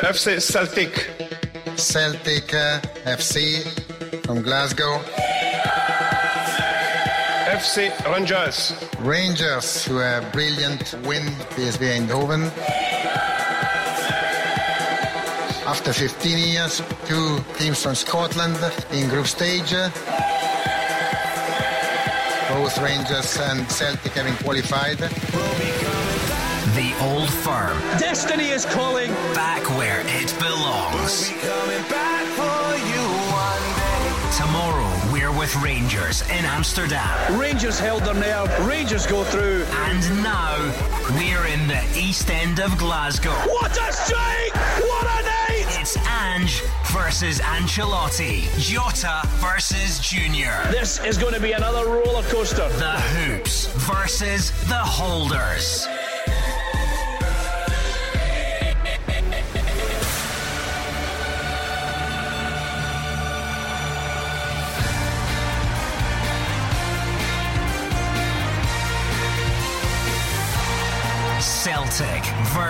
FC Celtic. Celtic uh, FC from Glasgow. FC Rangers. Rangers, who a brilliant win PSV Eindhoven. After 15 years, two teams from Scotland in group stage. Both Rangers and Celtic having qualified. Old firm. Destiny is calling. Back where it belongs. Tomorrow, we're with Rangers in Amsterdam. Rangers held their nerve. Rangers go through. And now, we're in the east end of Glasgow. What a strike! What a night! It's Ange versus Ancelotti. Jota versus Junior. This is going to be another roller coaster. The Hoops versus the Holders.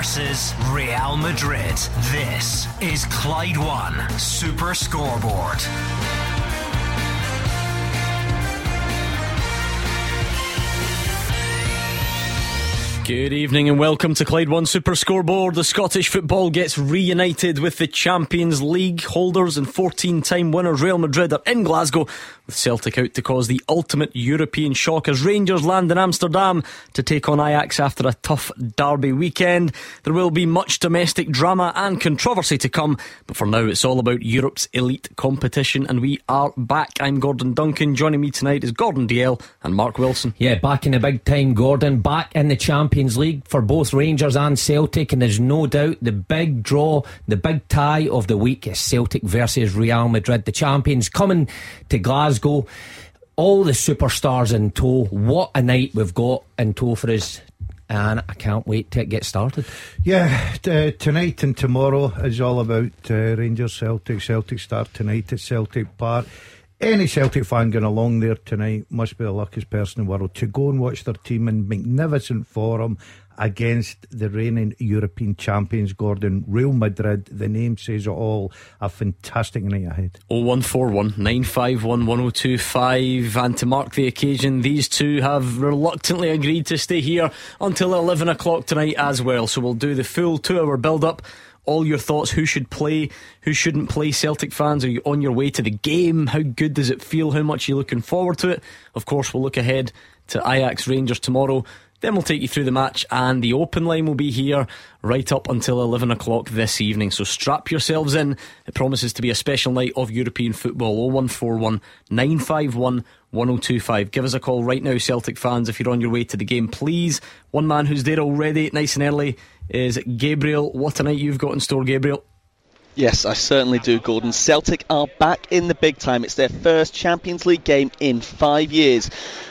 Versus Real Madrid. This is Clyde One Super Scoreboard. Good evening and welcome to Clyde One Super Scoreboard. The Scottish football gets reunited with the Champions League holders and 14 time winners Real Madrid are in Glasgow with Celtic out to cause the ultimate European shock as Rangers land in Amsterdam to take on Ajax after a tough derby weekend. There will be much domestic drama and controversy to come, but for now it's all about Europe's elite competition and we are back. I'm Gordon Duncan. Joining me tonight is Gordon Dalziel and Mark Wilson. Yeah, back in the big time, Gordon. Back in the Champions League for both Rangers and Celtic, and there's no doubt the big draw, the big tie of the week is Celtic versus Real Madrid, the champions coming to Glasgow. All the superstars in tow. What a night we've got in tow for us and I can't wait to get started. Yeah, uh, tonight and tomorrow is all about uh, Rangers Celtic. Celtic start tonight at Celtic Park. Any Celtic fan going along there tonight must be the luckiest person in the world to go and watch their team in magnificent form against the reigning European champions, Gordon. Real Madrid, the name says it all. A fantastic night ahead. 0141 951 1025. And to mark the occasion, these two have reluctantly agreed to stay here until 11 o'clock tonight as well. So we'll do the full two hour build up all your thoughts who should play, who shouldn't play. Celtic fans, are you on your way to the game? How good does it feel? How much are you looking forward to it? Of course, we'll look ahead to Ajax Rangers tomorrow. Then we'll take you through the match, and the open line will be here right up until 11 o'clock this evening. So strap yourselves in. It promises to be a special night of European football. 0141 951 1025. Give us a call right now, Celtic fans, if you're on your way to the game, please. One man who's there already, nice and early, is Gabriel. What a night you've got in store, Gabriel. Yes, I certainly do, Gordon. Celtic are back in the big time. It's their first Champions League game in five years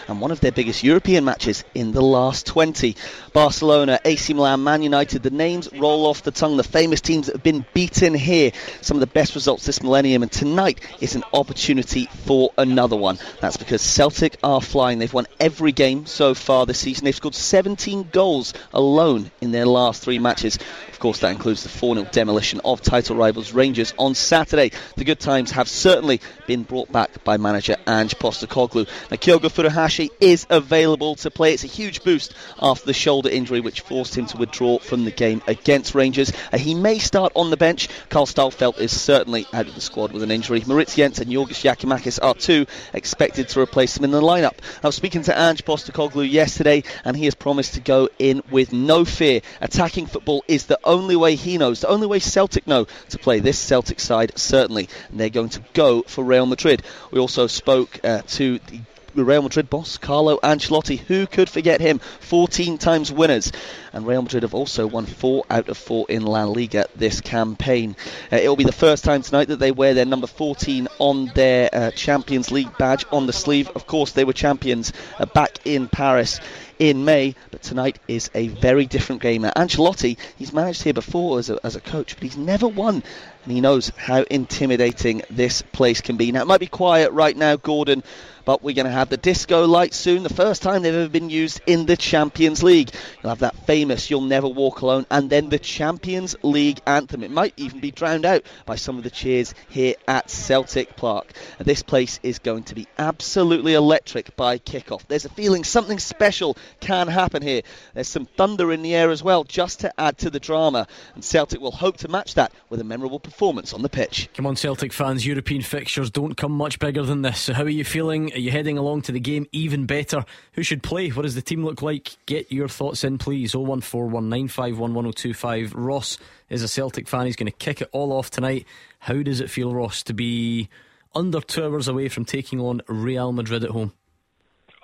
and one of their biggest European matches in the last 20. Barcelona, AC Milan, Man United, the names roll off the tongue. The famous teams that have been beaten here. Some of the best results this millennium, and tonight is an opportunity for another one. That's because Celtic are flying. They've won every game so far this season. They've scored 17 goals alone in their last three matches. Of course, that includes the 4 0 demolition of title rivals Rangers on Saturday. The good times have certainly been brought back by manager Ange Postecoglou. Now, Kyogo Furuhashi is available to play. It's a huge boost after the shoulder injury, which forced him to withdraw from the game against Rangers. Uh, he may start on the bench. Carl Starfelt is certainly out of the squad with an injury. Moritz Jenz and Yorgos Giakoumakis are two expected to replace him in the lineup. I was speaking to Ange Postecoglou yesterday, and he has promised to go in with no fear. Attacking football is the only way he knows, the only way Celtic know to play this Celtic side, certainly. And they're going to go for Real Madrid. We also spoke uh, to the Real Madrid boss Carlo Ancelotti. Who could forget him? 14 times winners. And Real Madrid have also won four out of four in La Liga this campaign. Uh, it will be the first time tonight that they wear their number 14 on their uh, Champions League badge on the sleeve. Of course, they were champions uh, back in Paris in May, but tonight is a very different game. Ancelotti, he's managed here before as a, as a coach, but he's never won and he knows how intimidating this place can be. Now, it might be quiet right now, Gordon, but we're going to have the disco lights soon, the first time they've ever been used in the Champions League. You'll have that famous You'll Never Walk Alone, and then the Champions League anthem. It might even be drowned out by some of the cheers here at Celtic Park. This place is going to be absolutely electric by kickoff. There's a feeling something special can happen here. There's some thunder in the air as well, just to add to the drama, and Celtic will hope to match that with a memorable performance on the pitch. Come on, Celtic fans, European fixtures don't come much bigger than this. So, how are you feeling? Are you heading along to the game even better? Who should play? What does the team look like? Get your thoughts in, please. 01419511025. Ross is a Celtic fan. He's going to kick it all off tonight. How does it feel, Ross, to be under two hours away from taking on Real Madrid at home?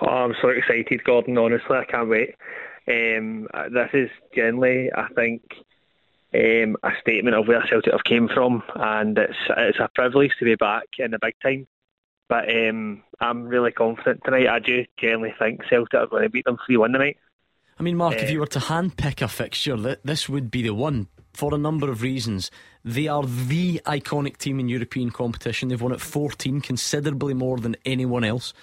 Oh, I'm so excited, Gordon. Honestly, I can't wait. Um, this is generally, I think, um, a statement of where Celtic have came from, and it's it's a privilege to be back in the big time. But um, I'm really confident tonight. I do generally think Celtic are going to beat them 3 1 tonight. I mean, Mark, uh, if you Eh. were to handpick a fixture, th- this would be the one for a number of reasons. They are the iconic team in European competition. They've won at 14, considerably more than anyone else.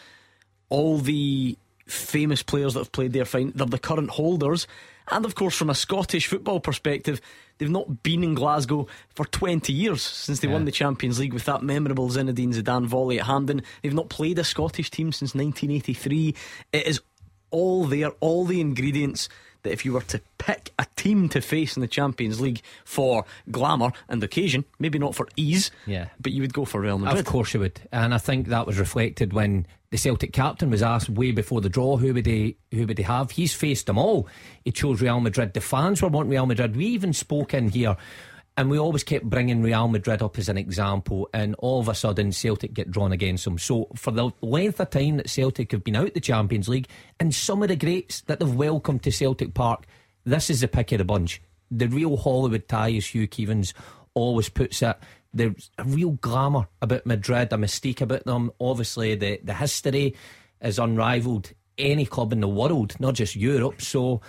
All the famous players that have played there, fine. They're the current holders. And of course, from a Scottish football perspective, they've not been in Glasgow for 20 years since they Yeah. won the Champions League with that memorable Zinedine Zidane volley at Hampden. They've not played a Scottish team since 1983. It is all there, all the ingredients that if you were to pick a team to face in the Champions League for glamour and occasion, maybe not for ease, Yeah. but you would go for Real Madrid. Of course you would, and I think that was reflected when the Celtic captain was asked way before the draw who would he who would he have. He's faced them all. He chose Real Madrid. The fans were wanting Real Madrid. We even spoke in here. And we always kept bringing Real Madrid up as an example, and all of a sudden Celtic get drawn against them. So, for the length of time that Celtic have been out the Champions League, and some of the greats that they've welcomed to Celtic Park, this is the pick of the bunch. The real Hollywood tie, as Hugh Keevins always puts it. There's a real glamour about Madrid, a mystique about them. Obviously, the, the history is unrivaled. Any club in the world, not just Europe. So,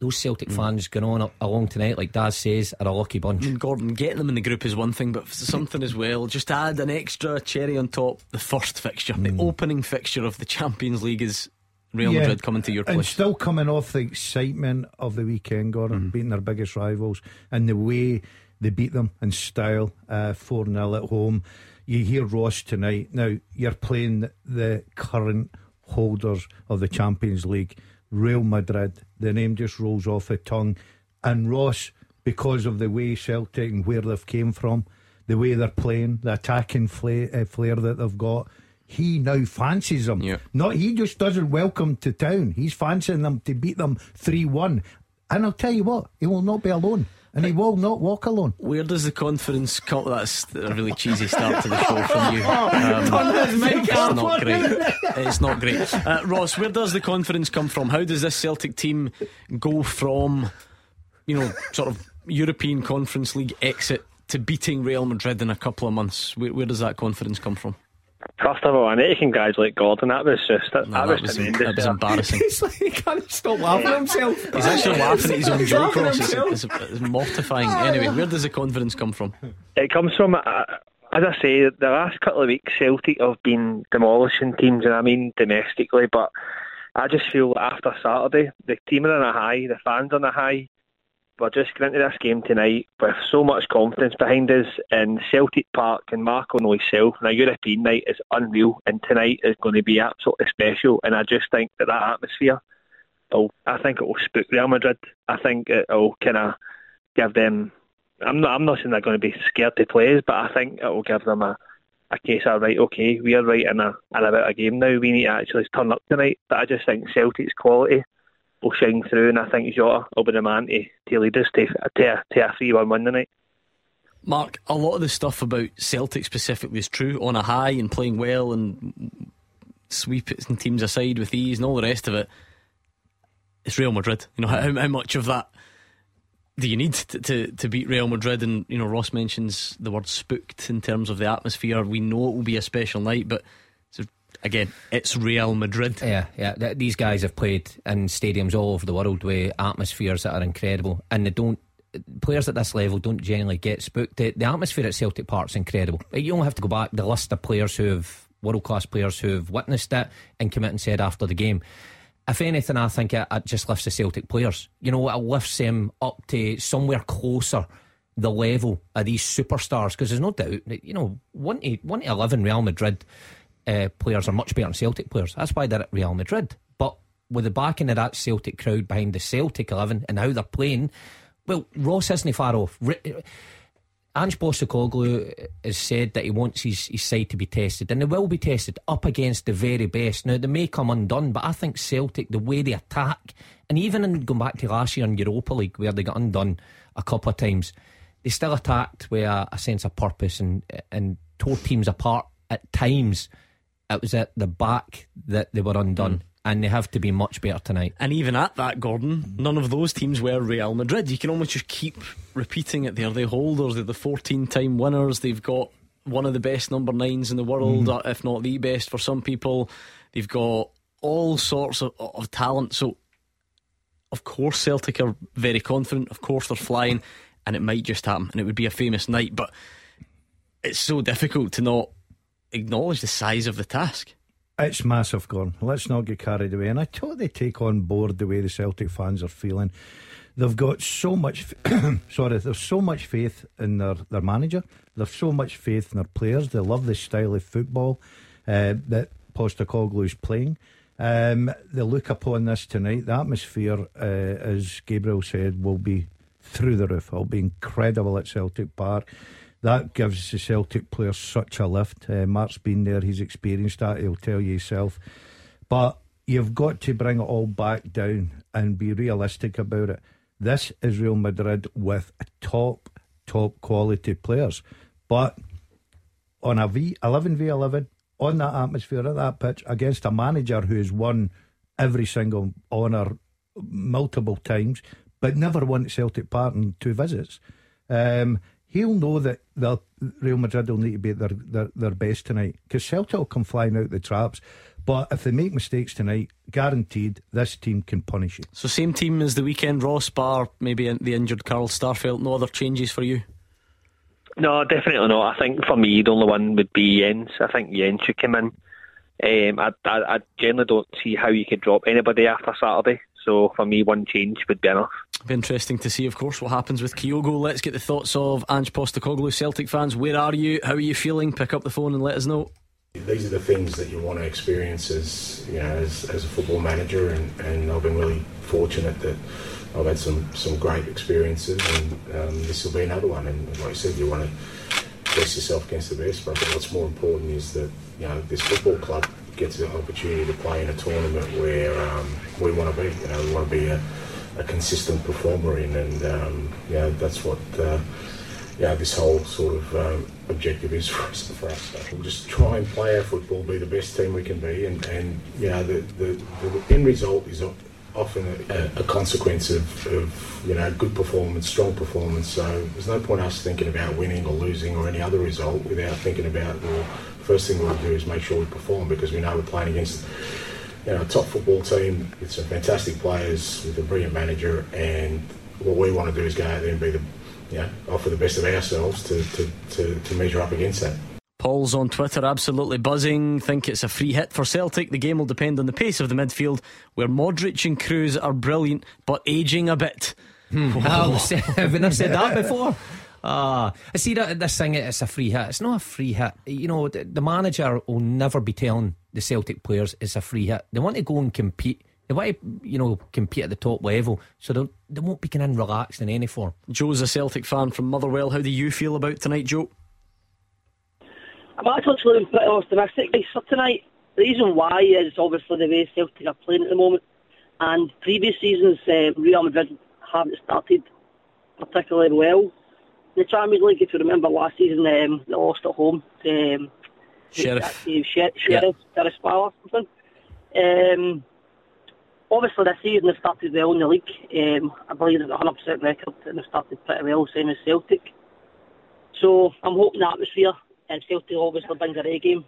those Celtic hmm. fans going on up along tonight, like Daz says, are a lucky bunch. I mean, Gordon, getting them in the group is one thing, but something as well. Just add an extra cherry on top. The first fixture, the hmm. opening fixture of the Champions League is Real Yeah. Madrid coming to your place. And place. still coming off the excitement of the weekend, Gordon, hmm. beating their biggest rivals and the way they beat them in style, uh, 4 0 at home. You hear Ross tonight. Now, you're playing the current holders of the Champions League, Real Madrid. The name just rolls off the tongue. And Ross, because of the way Celtic and where they've came from, the way they're playing, the attacking flair, uh, flair that they've got, he now fancies them. Not he just doesn't welcome to town. He's fancying them to beat them three one. And I'll tell you what, he will not be alone. And he will not walk alone. Where does the confidence come? That's a really cheesy start to the show from you. Um, it's not great. It's not great. Uh, Ross, where does the confidence come from? How does this Celtic team go from, you know, sort of European Conference League exit to beating Real Madrid in a couple of months? Where, where does that confidence come from? First of all, I need to congratulate Gordon. That was just that, No, that, that was was, tremendous. that was embarrassing. It's like he can't stop laughing at himself. He's actually laughing at his own joke, laughing. It's, it's, it's mortifying. Anyway, where does the confidence come from? It comes from, uh, as I say, the last couple of weeks, Celtic have been demolishing teams, and I mean domestically. But I just feel after Saturday, the team are on a high, the fans are on a high. We're just going into this game tonight with so much confidence behind us in Celtic Park, and Mark will know himself. And a European night is unreal, and tonight is going to be absolutely special. And I just think that that atmosphere, will, I think it will spook Real Madrid. I think it will kind of give them I'm not. I'm not saying they're going to be scared to play us, but I think it will give them a, a case of right. Okay, we are right in a in about a game now. We need to actually turn up tonight. But I just think Celtic's quality will shine through, and I think Jota will be the man to, to lead us to, to, to a three-one win tonight. Mark, a lot of the stuff about Celtic specifically is true on a high and playing well and sweeping teams aside with ease and all the rest of it. It's Real Madrid. You know, how, how much of that do you need to, to, to beat Real Madrid? And, you know, Ross mentions the word spooked in terms of the atmosphere. We know it will be a special night, but Again, it's Real Madrid. Yeah, yeah. Th- These guys have played in stadiums all over the world with atmospheres that are incredible, and they don't. Players at this level don't generally get spooked. The, the atmosphere at Celtic Park's incredible. You don't have to go back the list of players who have world class players who have witnessed it and come out and said after the game. If anything, I think it, it just lifts the Celtic players. You know, it lifts them up to somewhere closer the level of these superstars because there's no doubt. You know, one to one to eleven Real Madrid uh, players are much better than Celtic players. That's why they're at Real Madrid. But with the backing of that Celtic crowd behind the Celtic 11 and how they're playing, well, Ross isn't far off. Ange Postecoglou has said that he wants his, his side to be tested, and they will be tested up against the very best. Now, they may come undone, but I think Celtic, the way they attack, and even in going back to last year in Europa League, where they got undone a couple of times, they still attacked with a, a sense of purpose and, and tore teams apart at times. It was at the back that they were undone, and they have to be much better tonight. And even at that, Gordon, none of those teams were Real Madrid. You can almost just keep repeating it. They're the holders, they're the 14 time winners. They've got one of the best number nines in the world, uh, if not the best for some people. They've got all sorts of, of talent. So, of course, Celtic are very confident. Of course, they're flying, and it might just happen, and it would be a famous night. But it's so difficult to not acknowledge the size of the task. It's massive, Gordon. Let's not get carried away. And I totally take on board the way the Celtic fans are feeling. They've got so much, sorry, there's so much faith in their, their manager. They've so much faith in their players. They love the style of football uh, that is playing. Um, they look upon this tonight. The atmosphere, uh, as Gabriel said, will be through the roof. It'll be incredible at Celtic Park. That gives the Celtic players such a lift. Uh, Mark's been there, he's experienced that, he'll tell you himself. But you've got to bring it all back down and be realistic about it. This is Real Madrid with top, top quality players. But on a V 11 v 11 on that atmosphere at that pitch against a manager who has won every single honour multiple times, but never won at Celtic Park in two visits. Um, he'll know that the Real Madrid will need to be at their, their, their best tonight because Celtic will come flying out the traps. But if they make mistakes tonight, guaranteed this team can punish you. So, same team as the weekend, Ross Bar, maybe the injured Carl Starfelt. No other changes for you? No, definitely not. I think for me, the only one would be Jenz. I think Jenz should come in. Um, I, I, I generally don't see how you could drop anybody after Saturday. So for me, one change would be enough. Be interesting to see, of course, what happens with Kyogo. Let's get the thoughts of Ange Postecoglou, Celtic fans. Where are you? How are you feeling? Pick up the phone and let us know. These are the things that you want to experience as you know as, as a football manager, and, and I've been really fortunate that I've had some, some great experiences, and um, this will be another one. And like I said, you want to test yourself against the best. But I think what's more important is that you know this football club gets an opportunity to play in a tournament where um, we want to be. You know, we want to be a, a consistent performer in, and um, yeah, that's what. Uh, yeah, this whole sort of um, objective is for us. For us, so we'll just try and play our football, be the best team we can be, and, and yeah, the, the, the end result is often a, a consequence of, of you know good performance, strong performance. So there's no point us thinking about winning or losing or any other result without thinking about well, first thing we'll do is make sure we perform because we know we're playing against you know, a top football team with some fantastic players, with a brilliant manager, and what we want to do is go out there and be the, you know, offer the best of ourselves to, to, to, to measure up against that. Paul's on Twitter, absolutely buzzing. Think it's a free hit for Celtic. The game will depend on the pace of the midfield, where Modric and Kroos are brilliant, but aging a bit. I've never said that before. Ah, I see that this thing. It's a free hit. It's not a free hit. You know, the, the manager will never be telling the Celtic players it's a free hit. They want to go and compete. They want to, you know, compete at the top level, so they they won't be getting in relaxed in any form. Joe's a Celtic fan from Motherwell. How do you feel about tonight, Joe? I'm actually feeling pretty optimistic for tonight. The reason why is obviously the way Celtic are playing at the moment. And previous seasons, uh, Real Madrid haven't started particularly well. The Champions League, if you remember last season, um, they lost at home to um, Sheriff. to Sheriff, Tiraspol or something. Um, obviously, this season they've started well in the league. Um, I believe they've got 100% record and they've started pretty well, same as Celtic. So I'm hoping the atmosphere and Celtic obviously brings a A game.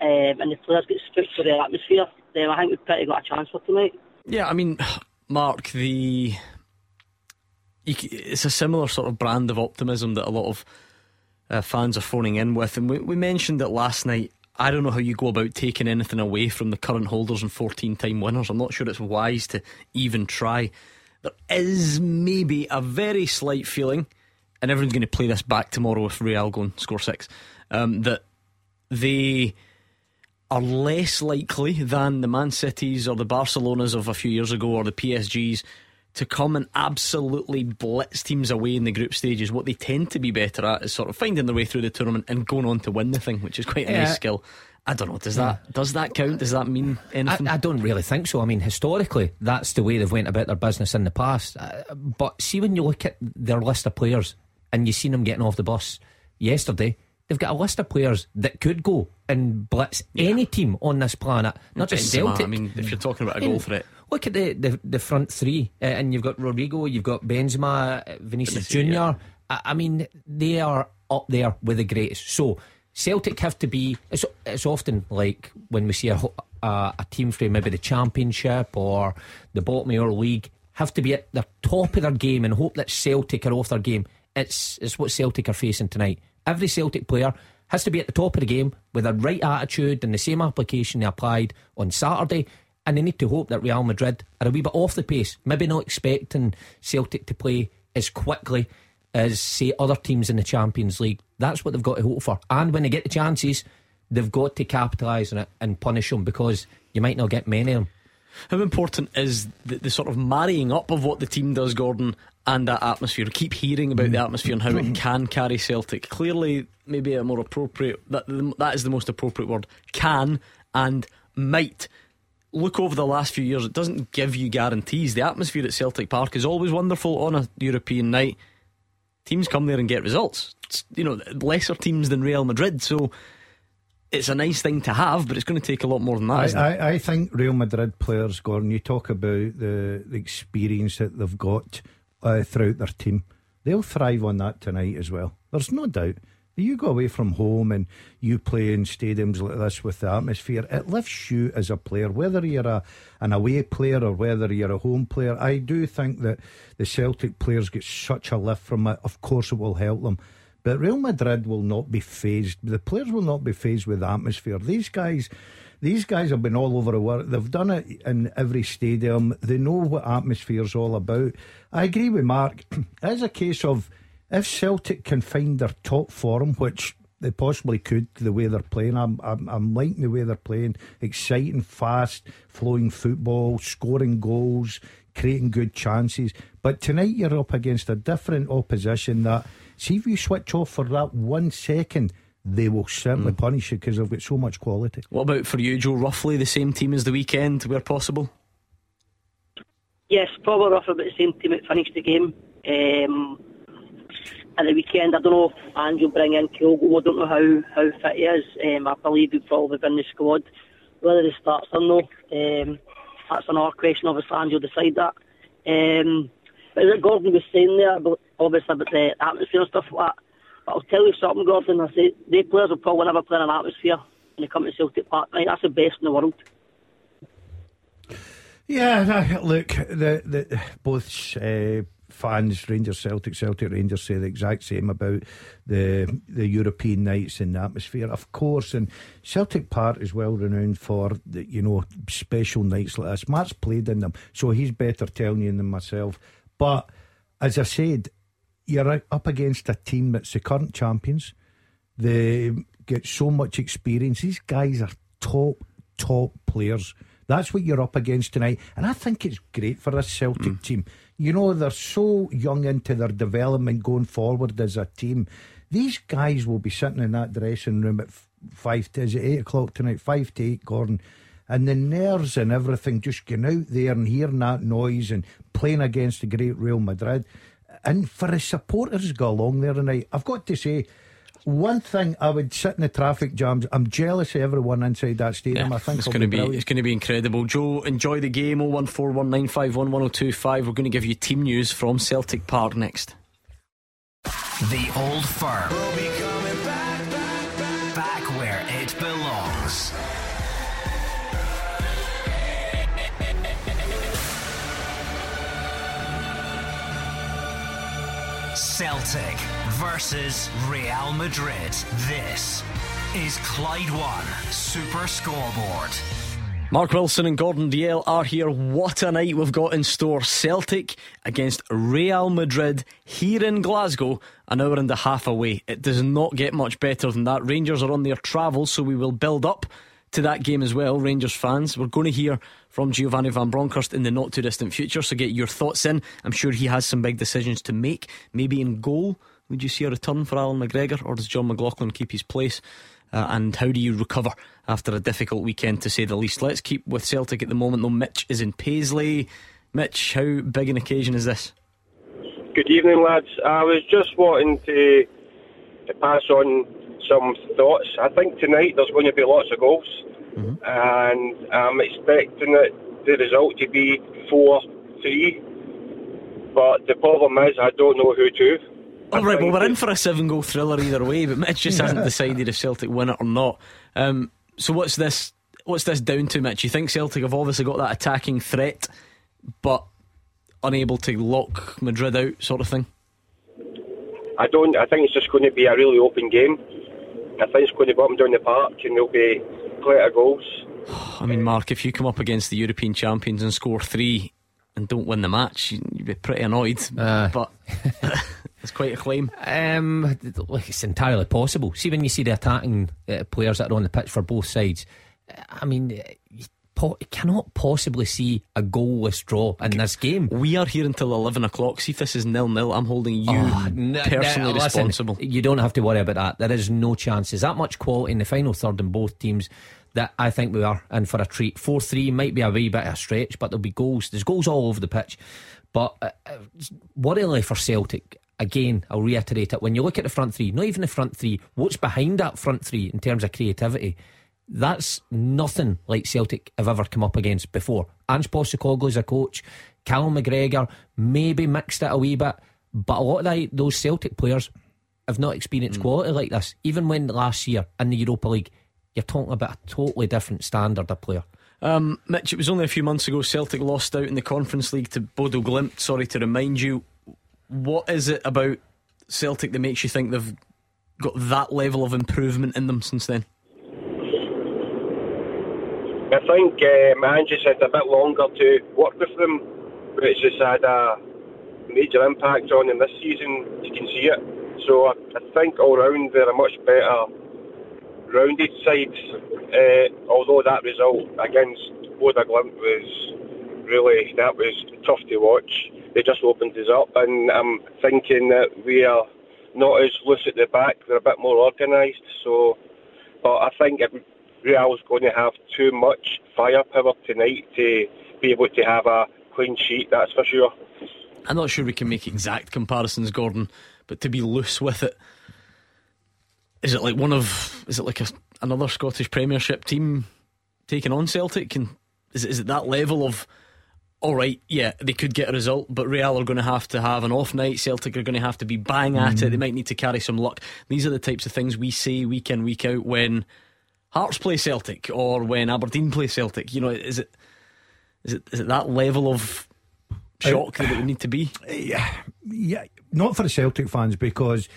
um, and the players get spooked for the atmosphere, then I think we've pretty got a chance for tonight. Yeah, I mean, Mark, the it's a similar sort of brand of optimism that a lot of uh, fans are phoning in with, and we, we mentioned it last night. I don't know how you go about taking anything away from the current holders and 14 time winners. I'm not sure it's wise to even try. There is maybe a very slight feeling, and everyone's going to play this back tomorrow if Real go and score six, um, that they are less likely than the Man Cities or the Barcelonas of a few years ago or the PSGs to come and absolutely blitz teams away in the group stages. What they tend to be better at is sort of finding their way through the tournament and going on to win the thing, which is quite a yeah. nice skill. I don't know. Does that does that count? Does that mean anything? I, I, don't really think so. I mean, historically, that's the way they've went about their business in the past. Uh, but see, when you look at their list of players and you've seen them getting off the bus yesterday, they've got a list of players that could go and blitz yeah. any team on this planet, not just Celtic. I mean, if you're talking about a goal threat. Look at the, the, the front three, uh, and you've got Rodrygo, you've got Benzema, uh, Vinicius Junior. I, I, mean, they are up there with the greatest. So Celtic have to be. It's, it's often like when we see a, a, a team from maybe the Championship or the bottom of your league have to be at the top of their game and hope that Celtic are off their game. It's it's what Celtic are facing tonight. Every Celtic player has to be at the top of the game with the right attitude and the same application they applied on Saturday and they need to hope that Real Madrid are a wee bit off the pace, maybe not expecting Celtic to play as quickly as, say, other teams in the Champions League. That's what they've got to hope for. And when they get the chances, they've got to capitalise on it and punish them because you might not get many of them. How important is the, the, sort of marrying up of what the team does, Gordon, and that atmosphere? We keep hearing about the mm. atmosphere and how it can carry Celtic. Clearly, maybe a more appropriate that that is the most appropriate word. Can and might look over the last few years, it doesn't give you guarantees. The atmosphere at Celtic Park is always wonderful on a European night. Teams come there and get results. It's, you know, lesser teams than Real Madrid, so it's a nice thing to have, but it's going to take a lot more than that. I, I, I, think Real Madrid players, Gordon, you talk about the, the experience that they've got uh, throughout their team. They'll thrive on that tonight as well. There's no doubt. You go away from home and you play in stadiums like this with the atmosphere. It lifts you as a player, whether you're a, an away player or whether you're a home player. I do think that the Celtic players get such a lift from it. Of course, it will help them. But Real Madrid will not be phased. The players will not be phased with the atmosphere. These guys, these guys have been all over the world. They've done it in every stadium. They know what atmosphere is all about. I agree with Mark. It's a case of if Celtic can find their top form, which they possibly could, the way they're playing, I'm, I'm, I'm liking the way they're playing. Exciting, fast, flowing football, scoring goals, creating good chances. But tonight you're up against a different opposition that, see if you switch off for that one second, they will certainly mm. punish you because they've got so much quality. What about for you, Joe? Roughly the same team as the weekend, where possible? Yes, probably roughly about the same team that finished the game. Um, at the weekend. I don't know if Andrew will bring in Kyogo. I don't know how, how fit he is. Um, I believe he'll probably be in the squad. Whether he starts or no, um, that's another question. Obviously, Andrew will decide that. Um, but as Gordon was saying there, obviously about the atmosphere and stuff like that. But I'll tell you something, Gordon. I say the players will probably never play in an atmosphere when they come to Celtic Park. That's the best in the world. Yeah, look, the the both uh, fans, Rangers Celtic, Celtic Rangers say the exact same about the the European nights and the atmosphere, of course. And Celtic Park is well renowned for the, you know special nights like this. Matt's played in them, so he's better telling you than myself. But as I said, you're up against a team that's the current champions. They get so much experience. These guys are top top players. That's what you're up against tonight. And I think it's great for a Celtic mm. team you know, they're so young into their development going forward as a team. These guys will be sitting in that dressing room at five to, is it eight o'clock tonight? Five to eight, Gordon. And the nerves and everything just going out there and hearing that noise and playing against the great Real Madrid. And for the supporters go along there tonight, I've got to say, one thing I would sit in the traffic jams. I'm jealous of everyone inside that stadium. Yeah, I think it's going to be, be it's going to be incredible. Joe, enjoy the game. Oh one four one nine five one one zero oh two five. We're going to give you team news from Celtic Park next. The old firm. We'll back, back, back, back where it belongs. Celtic versus Real Madrid. This is Clyde One Super Scoreboard. Mark Wilson and Gordon Dalziel are here. What a night we've got in store. Celtic against Real Madrid here in Glasgow, an hour and a half away. It does not get much better than that. Rangers are on their travels, so we will build up to that game as well, Rangers fans. We're going to hear from Giovanni Van Bronckhorst in the not too distant future, so get your thoughts in. I'm sure he has some big decisions to make. Maybe in goal, would you see a return for Allan McGregor, or does Jon McLaughlin keep his place? Uh, and how do you recover after a difficult weekend, to say the least? Let's keep with Celtic at the moment, though. Mitch is in Paisley. Mitch, how big an occasion is this? Good evening, lads. I was just wanting to, to pass on some thoughts. I think tonight there's going to be lots of goals, mm-hmm. and I'm expecting it, the result to be 4 3. But the problem is, I don't know who to. All right, well, we're in for a seven goal thriller either way, but Mitch just hasn't decided if Celtic win it or not. Um, so, what's this? What's this down to, Mitch? You think Celtic have obviously got that attacking threat, but unable to lock Madrid out, sort of thing? I don't. I think it's just going to be a really open game. I think it's going to go up and down the park, and there'll be plenty of goals. I mean, Mark, if you come up against the European champions and score three and don't win the match, you'd be pretty annoyed. Uh. But it's quite a claim. Um, it's entirely possible. See, when you see the attacking uh, players that are on the pitch for both sides, I mean, you po- cannot possibly see a goalless draw in this game. We are here until 11 o'clock. See if this is nil nil. I'm holding you oh, n- personally n- listen, responsible. You don't have to worry about that. There is no chance. There's that much quality in the final third in both teams that I think we are in for a treat. 4 3 might be a wee bit of a stretch, but there'll be goals. There's goals all over the pitch. But uh, uh, worryingly for Celtic, again, I'll reiterate it. When you look at the front three, not even the front three, what's behind that front three in terms of creativity? That's nothing like Celtic have ever come up against before. Ange Postecoglou's a coach. Callum McGregor maybe mixed it a wee bit, but a lot of those Celtic players have not experienced mm. quality like this. Even when last year in the Europa League, you're talking about a totally different standard of player. Um, Mitch, it was only a few months ago Celtic lost out in the Conference League to Bodo Glimt. Sorry to remind you. What is it about Celtic that makes you think they've got that level of improvement in them since then? I think um, Ange's had a bit longer to work with them, it's just had a major impact on them this season. You can see it. So I, I think all round they're a much better rounded side. Uh, although that result against Bodo Glimt was really that was tough to watch. They just opened us up, and I'm thinking that we are not as loose at the back. They're a bit more organised. So, but I think it Real's going to have too much firepower tonight to be able to have a clean sheet, that's for sure. I'm not sure we can make exact comparisons, Gordon, but to be loose with it, is it like one of, is it like a, another Scottish Premiership team taking on Celtic? And is is it that level of, all right, yeah, they could get a result, but Real are going to have to have an off night. Celtic are going to have to be bang at mm. it. They might need to carry some luck. These are the types of things we see week in, week out when Hearts play Celtic or when Aberdeen play Celtic? You know, is it is it is it that level of shock uh, that it would need to be? Yeah, yeah, not for the Celtic fans because.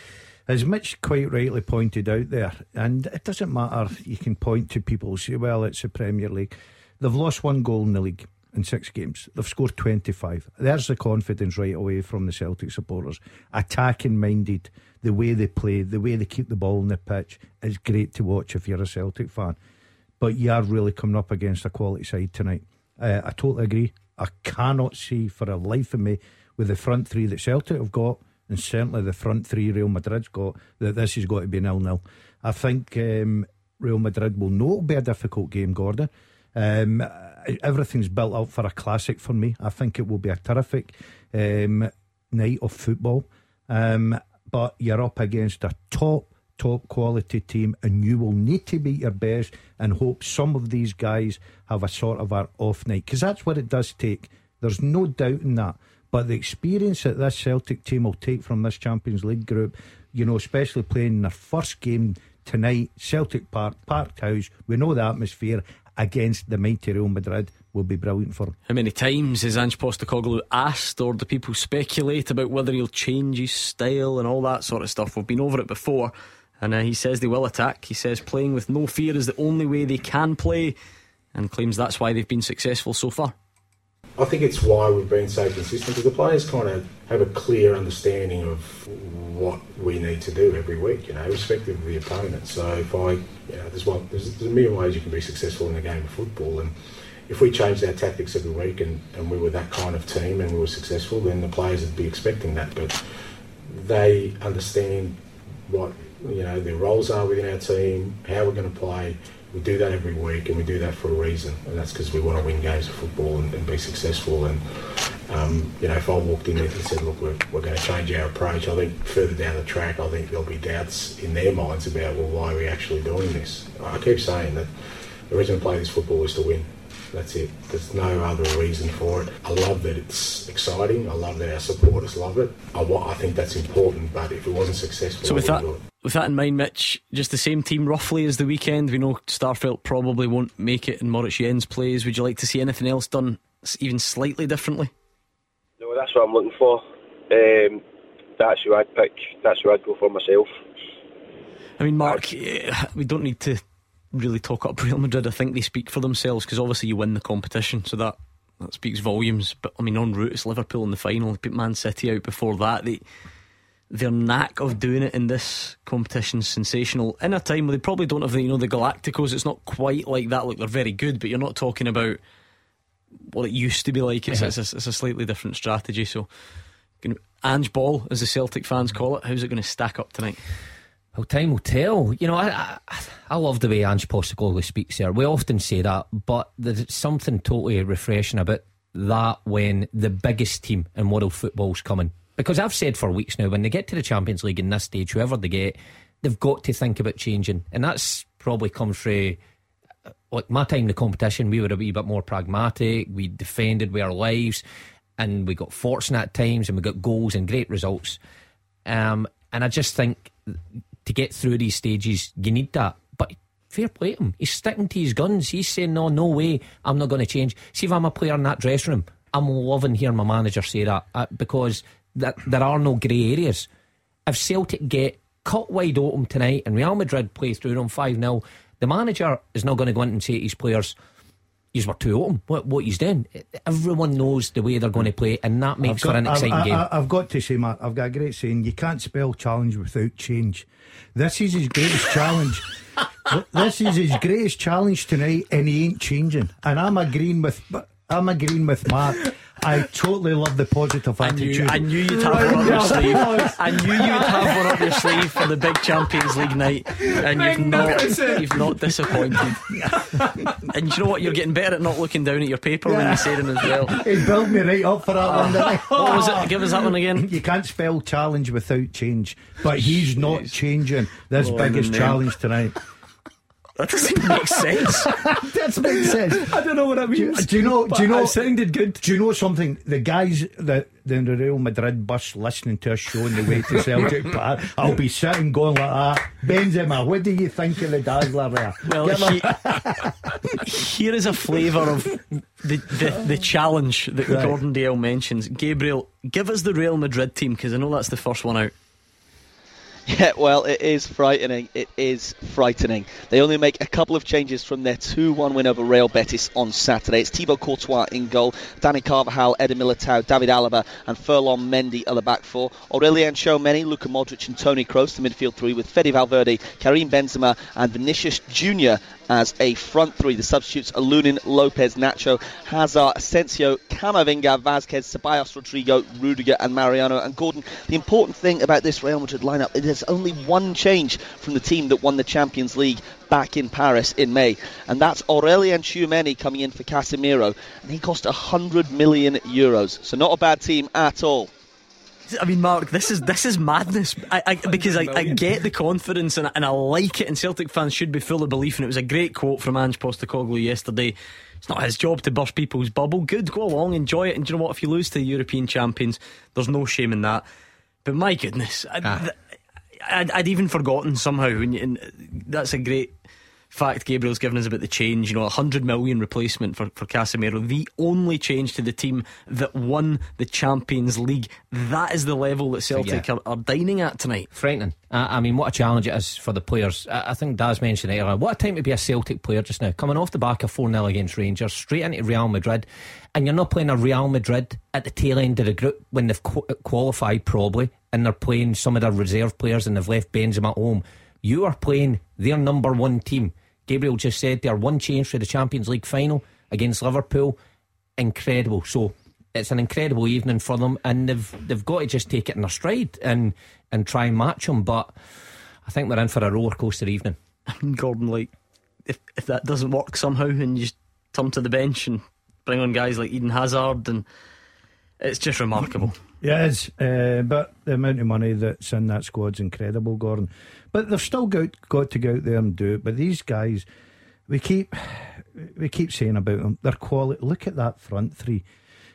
As Mitch quite rightly pointed out there, and it doesn't matter, you can point to people say, well, it's the Premier League. They've lost one goal in the league in six games. They've scored 25. There's the confidence right away from the Celtic supporters. Attacking minded the way they play, the way they keep the ball in the pitch is great to watch if you're a Celtic fan. But you are really coming up against a quality side tonight. Uh, I totally agree. I cannot see for the life of me with the front three that Celtic have got, and certainly the front three Real Madrid's got, that this has got to be nil nil. I think um, Real Madrid will know it'll be a difficult game, Gordon. Um, everything's built up for a classic for me. I think it will be a terrific um, night of football. Um, but you're up against a top, top quality team, and you will need to be your best and hope some of these guys have a sort of an off night because that's what it does take. There's no doubt in that. But the experience that this Celtic team will take from this Champions League group, you know, especially playing their first game tonight, Celtic Park, Park House. We know the atmosphere against the mighty Real Madrid will be brilliant for him. How many times has Ange Postecoglou asked, or do people speculate about whether he'll change his style and all that sort of stuff? We've been over it before, and uh, he says they will attack. He says playing with no fear is the only way they can play, and claims that's why they've been successful so far. I think it's why we've been so consistent because the players kind of have a clear understanding of what we need to do every week, you know, irrespective of the opponent. So if I, you know, there's one, there's, there's a million ways you can be successful in a game of football, and if we changed our tactics every week and, and we were that kind of team and we were successful, then the players would be expecting that. But they understand what you know their roles are within our team, how we're going to play. We do that every week, and we do that for a reason, and that's because we want to win games of football and, and be successful. And um, you know, if I walked in there and said, "Look, we're, we're going to change our approach," I think further down the track, I think there'll be doubts in their minds about, well, why are we actually doing this? I keep saying that the reason we play this football is to win. That's it. There's no other reason for it. I love that it's exciting. I love that our supporters love it. I, I think that's important. But if it wasn't successful, So with I that, wouldn't do it. With that in mind, Mitch, just the same team roughly as the weekend. We know Starfelt probably won't make it, and Moritz Jenz plays. Would you like to see anything else done, even slightly differently? No, that's what I'm looking for. Um, that's who I'd pick. That's who I'd go for myself. I mean, Mark, eh, we don't need to really talk up Real Madrid. I think they speak for themselves because obviously you win the competition, so that that speaks volumes. But I mean, en route, it's Liverpool in the final. They put Man City out before that. They their knack of doing it in this competition is sensational. In a time where they probably don't have the you know the Galacticos, it's not quite like that. Look, they're very good, but you're not talking about what it used to be like. It's, Yeah. it's, a, it's a slightly different strategy. So, Ange Ball, as the Celtic fans mm. call it, how's it going to stack up tonight? Well, time will tell. You know, I, I, I love the way Ange Postecoglou speaks there. We often say that, but there's something totally refreshing about that when the biggest team in world football's coming. Because I've said for weeks now, when they get to the Champions League in this stage, whoever they get, they've got to think about changing, and that's probably come through. Like my time in the competition, we were a wee bit more pragmatic. We defended with our lives, and we got fortunate at times, and we got goals and great results. Um, and I just think to get through these stages, you need that. But fair play to him. He's sticking to his guns. He's saying, no, no way, I'm not going to change. See, if I'm a player in that dressing room, I'm loving hearing my manager say that uh, because that, there are no grey areas. If Celtic get cut wide open tonight and Real Madrid play through them 5 0, the manager is not going to go in and say to his players, Yous were too open. What what he's doing? Everyone knows the way they're going to play, and that makes I've for an exciting I've, game. I, have got to say, Mark, I've got a great saying. You can't spell challenge without change. This is his greatest challenge. This is his greatest challenge tonight, and he ain't changing. And I'm agreeing with. I'm agreeing with Mark. I totally love the positive I knew, attitude. I knew you'd have one up your sleeve. I knew you'd have one up your sleeve for the big Champions League night, and you've not, you've not disappointed. and you know what? You're getting better at not looking down at your paper when you say them as well. He built me right up for that one. didn't he? What was it? Give us that one again. You can't spell challenge without change, but he's not changing this Oh, biggest challenge tonight. That doesn't make sense. That makes sense. I don't know what that Do you, means. do you know? Do you know? It sounded good. Do you know something? The guys that in the Real Madrid bus listening to a show on the way to Celtic Park, I'll be sitting going like that. Benzema, what do you think of the Dazzler there? Well, he- here is a flavour of the, the, the challenge that Right. Gordon Dalziel mentions. Gabriel, give us the Real Madrid team because I know that's the first one out. Yeah, well, it is frightening. It is frightening. They only make a couple of changes from their 2-1 win over Real Betis on Saturday. It's Thibaut Courtois in goal, Dani Carvajal, Eder Militao, David Alaba and Ferland Mendy are the back four. Aurelien Tchouameni, Luka Modric and Toni Kroos, the midfield three with Fede Valverde, Karim Benzema and Vinicius Junior as a front three. The substitutes are Lunin, Lopez, Nacho, Hazard, Asensio, Camavinga, Vazquez, Ceballos, Rodrygo, Rudiger and Mariano. And Gordon, the important thing about this Real Madrid lineup is there's only one change from the team that won the Champions League back in Paris in May, and that's Aurelien Tchouameni coming in for Casemiro, and he cost 100 million euros. So not a bad team at all. I mean, Mark, this is this is madness. I, I, because I, I get the confidence and, and I like it, and Celtic fans should be full of belief. And it was a great quote from Ange Postecoglou yesterday. It's not his job to burst people's bubble. Good, go along, enjoy it. And do you know what? If you lose to the European champions, there's no shame in that. But my goodness, I, ah. th- I'd, I'd even forgotten somehow. And, and that's a great fact Gabriel's given us about the change. You know, a hundred million replacement for, for Casemiro. The only change to the team that won the Champions League. That is the level that Celtic Yeah. are, are dining at tonight. Frightening. I, I mean, what a challenge it is for the players. I, I think Daz mentioned it earlier. What a time to be a Celtic player just now. Coming off the back of 4 0 against Rangers, straight into Real Madrid. And you're not playing a Real Madrid at the tail end of the group when they've qu- qualified, probably, and they're playing some of their reserve players and they've left Benzema at home. You are playing their number one team. Gabriel just said they are one change for the Champions League final against Liverpool. Incredible. So it's an incredible evening for them, and they've they've got to just take it in their stride and and try and match them. But I think we're in for a roller coaster evening. Gordon, like, if, if that doesn't work somehow and you just turn to the bench and bring on guys like Eden Hazard, and it's just remarkable. Yeah, it is. Uh, but the amount of money that's in that squad's incredible, Gordon. But they've still got got to go out there and do it. But these guys, we keep we keep saying about them, their quality. Look at that front three.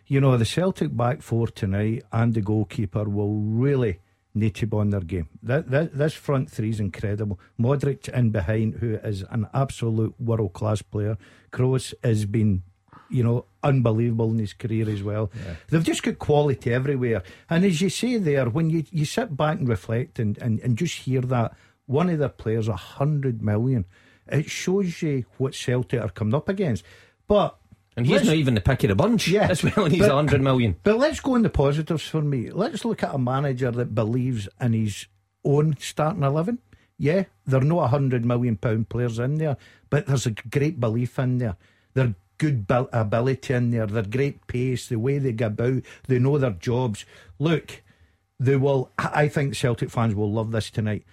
You know, the Celtic back four tonight and the goalkeeper will really need to be on their game. That, that this front three is incredible. Modric in behind, who is an absolute world class player. Kroos has been you know, unbelievable in his career as well. They've just got quality everywhere. And as you say there, when you, you sit back and reflect and, and, and just hear that one of their players, a hundred million, it shows you what Celtic are coming up against. But And he's not even the pick of the bunch Yeah, as well, and he's a 100 million. But let's go on the positives for me. Let's look at a manager that believes in his own starting 11. Yeah, there are not a hundred million pound players in there, but there's a great belief in there. They're good ability in there. They're great pace. The way they go about, they know their jobs. Look, they will. I think Celtic fans will love this tonight.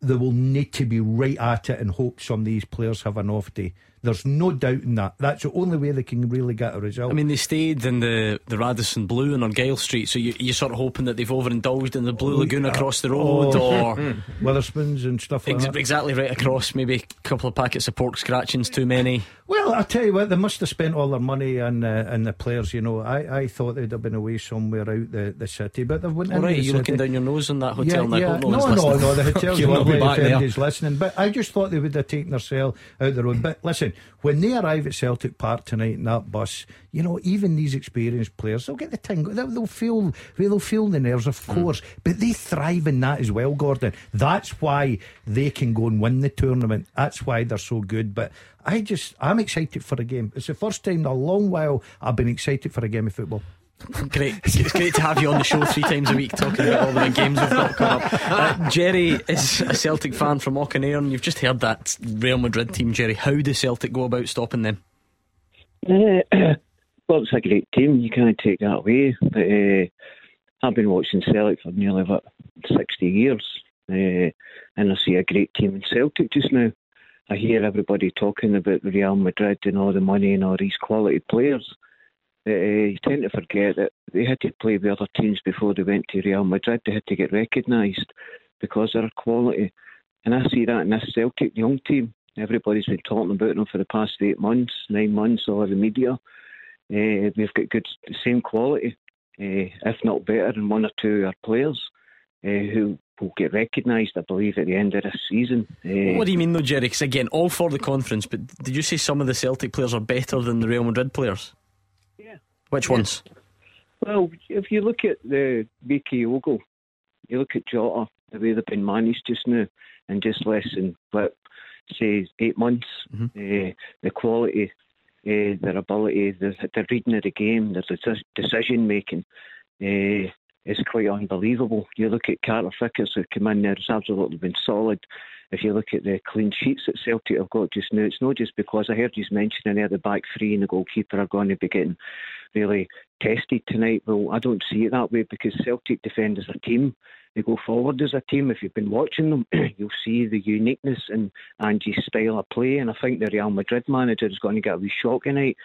They will need to be right at it and hope some of these players have an off day. There's no doubt in that. That's the only way they can really get a result. I mean, they stayed in the, the Radisson Blu in Argyle Street, so you, you're sort of hoping that they've overindulged in the Blue Lagoon across the road, Oh, or Wetherspoons and stuff like ex- that. exactly right across, maybe a couple of packets of pork scratchings too many. Well, I tell you what, they must have spent all their money on uh, on the players. You know, I, I thought they'd have been away somewhere out the, the city, but they went All right, the are you looking down your nose in that hotel? and I yeah, hope no, no, no, the hotel's You'll not not be if anybody's listening. But I just thought they would have taken themselves out the road. But listen, when they arrive at Celtic Park tonight in that bus, you know, even these experienced players, they'll get the tingle. They'll, they'll feel, they'll feel the nerves, of hmm. course. But they thrive in that as well, Gordon. That's why they can go and win the tournament. That's why they're so good. But I just, I'm excited for a game. It's the first time in a long while I've been excited for a game of football. Great. It's, great to have you on the show three times a week talking about all the games we've got coming up. Uh, Jerry is a Celtic fan from Auchinleck, and you've just heard that Real Madrid team, Jerry. How does Celtic go about stopping them? Uh, well, it's a great team. You can't take that away. But uh, I've been watching Celtic for nearly what, 60 years, uh, and I see a great team in Celtic just now. I hear everybody talking about Real Madrid and all the money and all these quality players. Uh, you tend to forget that they had to play with other teams before they went to Real Madrid. They had to get recognised because of their quality. And I see that in this Celtic young team. Everybody's been talking about them for the past eight months, nine months, all of the media. Uh, we've got good, the same quality, uh, if not better, than one or two of our players uh, who will get recognised, I believe, at the end of this season. Uh, What do you mean, though, Jerry? Because again, all for the conference, but did you say some of the Celtic players are better than the Real Madrid players? Which ones? Well, if you look at the Ogo, you look at Jota, the way they've been managed just now, in just less than, what, say, eight months, uh, the quality, uh, their ability, the, the reading of the game, deci- decision making uh, is quite unbelievable. You look at Carter Vickers, who come in there, has absolutely been solid. If you look at the clean sheets that Celtic have got just now, it's not just because I heard you mentioning there the back three and the goalkeeper are going to be getting really tested tonight. Well, I don't see it that way because Celtic defend as a team. They go forward as a team. If you've been watching them, you'll see the uniqueness in Ange's style of play. And I think the Real Madrid manager is going to get a wee shock tonight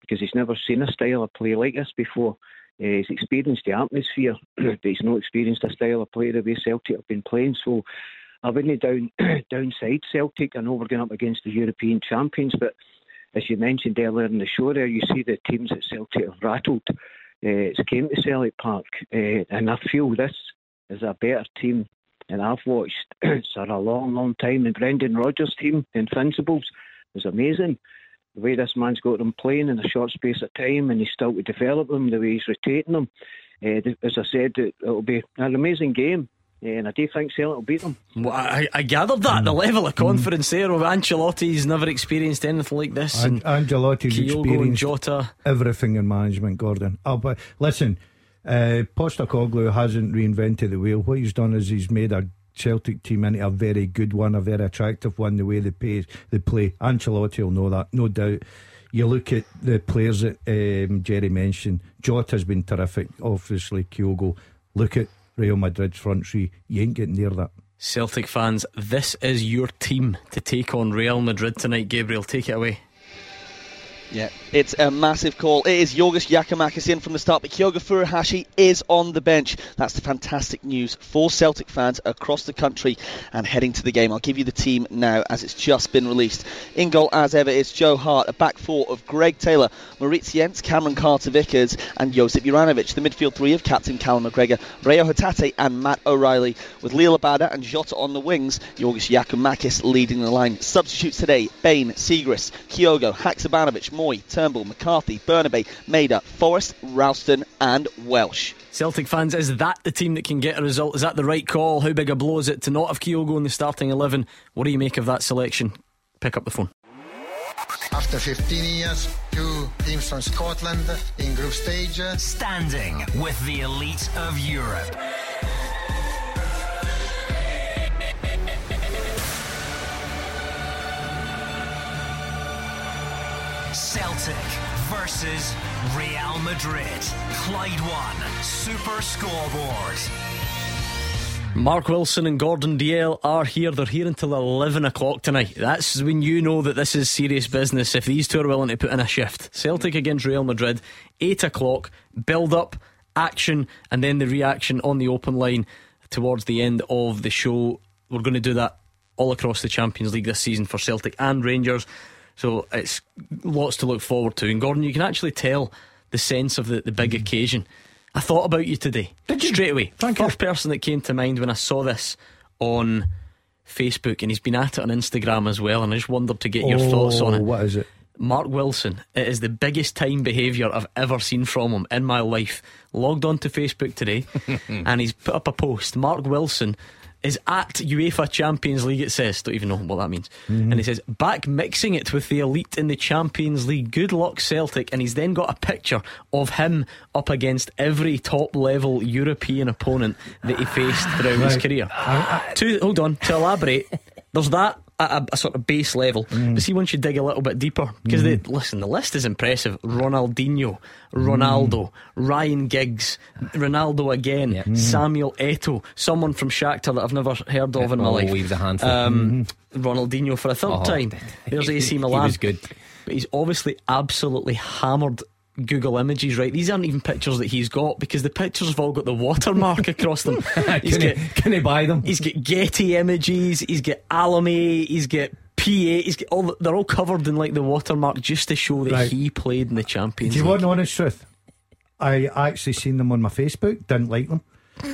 because he's never seen a style of play like this before. Uh, he's experienced the atmosphere, but he's not experienced a style of play the way Celtic have been playing. So I wouldn't down downside Celtic. I know we're going up against the European champions, but as you mentioned earlier in the show, there you see the teams that Celtic have rattled. Uh, it's came to Celtic Park, uh, and I feel this is a better team and I've watched for a long, long time. And Brendan Rodgers' team, the Invincibles, was amazing. The way this man's got them playing in a short space of time, and he's still to develop them, the way he's rotating them. Uh, as I said, it, it'll be an amazing game. And I do think Celtic will beat them. Well, I, I gathered that the level of confidence there of Ancelotti's never experienced anything like this. An- and Ancelotti's Kyogo and experienced Jota. everything in management, Gordon. Oh, but listen, uh, Postecoglou hasn't reinvented the wheel. What he's done is he's made a Celtic team into a very good one, a very attractive one. The way they play, they play. Ancelotti will know that, no doubt. You look at the players that um, Jerry mentioned. Jota's been terrific. Obviously, Kyogo. Look at Real Madrid's front three. You ain't getting near that. Celtic fans, this is your team to take on Real Madrid tonight. Gabriel, take it away. Yeah, it's a massive call. It is Yorgos Giakoumakis in from the start, but Kyogo Furuhashi is on the bench. That's the fantastic news for Celtic fans across the country and heading to the game. I'll give you the team now as it's just been released. In goal, as ever, is Joe Hart, a back four of Greg Taylor, Moritz Jenz, Cameron Carter Vickers, and Josip Juranovic. The midfield three of captain Callum McGregor, Reo Hatate, and Matt O'Riley. With Liel Abada and Jota on the wings, Yorgos Giakoumakis leading the line. Substitutes today Bain, Siegrist, Kyogo, Haksabanovic, Mooy, Turnbull, McCarthy, Bernabei, Maeda, Forrest, Ralston, and Welsh. Celtic fans, is that the team that can get a result? Is that the right call? How big a blow is it to not have Kyogo in the starting 11? What do you make of that selection? Pick up the phone. After 15 years, two teams from Scotland in group stage. Standing with the elite of Europe. Celtic versus Real Madrid. Clyde One Super Scoreboard. Mark Wilson and Gordon Dalziel are here. They're here until 11 o'clock tonight. That's when you know that this is serious business if these two are willing to put in a shift. Celtic against Real Madrid, 8 o'clock, build up, action, and then the reaction on the open line towards the end of the show. We're going to do that all across the Champions League this season for Celtic and Rangers. So it's lots to look forward to. And Gordon, you can actually tell the sense of the, the big mm. occasion. I thought about you today. Did you? Straight away. Thank First person that came to mind when I saw this on Facebook, and he's been at it on Instagram as well, and I just wondered to get your oh, thoughts on it. Oh, What is it? Mark Wilson, it is the biggest time behaviour I've ever seen from him in my life. Logged onto Facebook today and he's put up a post. Mark Wilson is at UEFA Champions League, it says. Don't even know what that means. Mm-hmm. And he says, back mixing it with the elite in the Champions League. Good luck, Celtic. And he's then got a picture of him up against every top level European opponent that he faced throughout his Right. career. to, hold on, to elaborate, there's that at a, a sort of base level. Mm. But see, once you dig a little bit deeper, because they mm. listen, the list is impressive. Ronaldinho, Ronaldo, mm. Ryan Giggs, Ronaldo again, Samuel Eto'o, someone from Shakhtar that I've never heard of in my Oh, life. was a handful. Um, mm-hmm. Ronaldinho for a third Oh, time. There's AC Milan. he was good. But he's obviously absolutely hammered Google Images, right? These aren't even pictures that he's got because the pictures have all got the watermark across them. He's can, got, he, can he buy them? he's got Getty Images, he's got Alamy, he's got PA, he's got all. The, they're all covered in like the watermark just to show that Right. he played in the Champions Do you League. want the honest truth? I actually seen them on my Facebook. Didn't like them.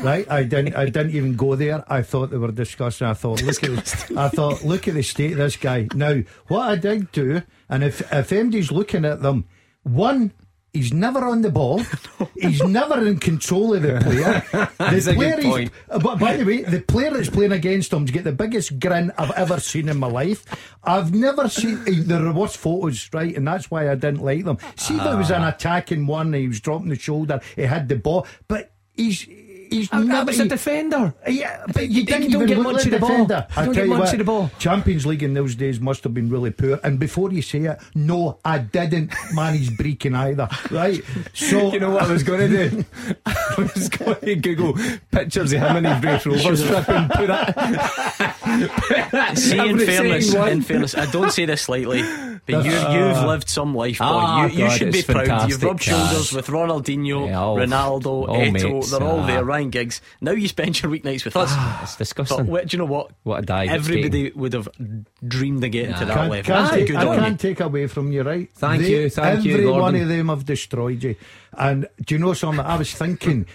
Right, I didn't. I didn't even go there. I thought they were disgusting. I thought, look at. The, I thought, look at the state of this guy. Now, what I did do, and if if MD's looking at them, one, he's never on the ball. He's never in control of the player. That's the a good player he's- point. uh, But by the way, the player that's playing against him's got the biggest grin I've ever seen in my life. I've never seen eh, there was photos, right, and that's why I didn't like them. See, if it was an attacking one, he was dropping the shoulder, he had the ball, but he's. He's I, I never. was a defender. yeah, but You you didn't don't even get look much of the ball. defender. You I don't tell get you much what, of the ball. Champions League in those days must have been really poor. And before you say it, no, I didn't manage breaking either. Right? So you know what I was going to do? I was going to Google pictures of him in his Raith Rover strip and put that. See, in fairness, in fairness, I don't say this lightly, but you, Uh, you've lived some life, boy. Ah, you, you God, should be it's proud. You've fantastic, rubbed shoulders with Ronaldinho, Yeah, all- Ronaldo, all Eto'o. mates, they're all ah. there. Ryan Giggs. Now you spend your weeknights with us. It's disgusting. what, do you know what? What a dive it's Everybody would have dreamed of getting to that can't, level. can't take, I you. can't take away from you, right? Thank you, thank you, Every one of them have destroyed you. And do you know something? I was thinking,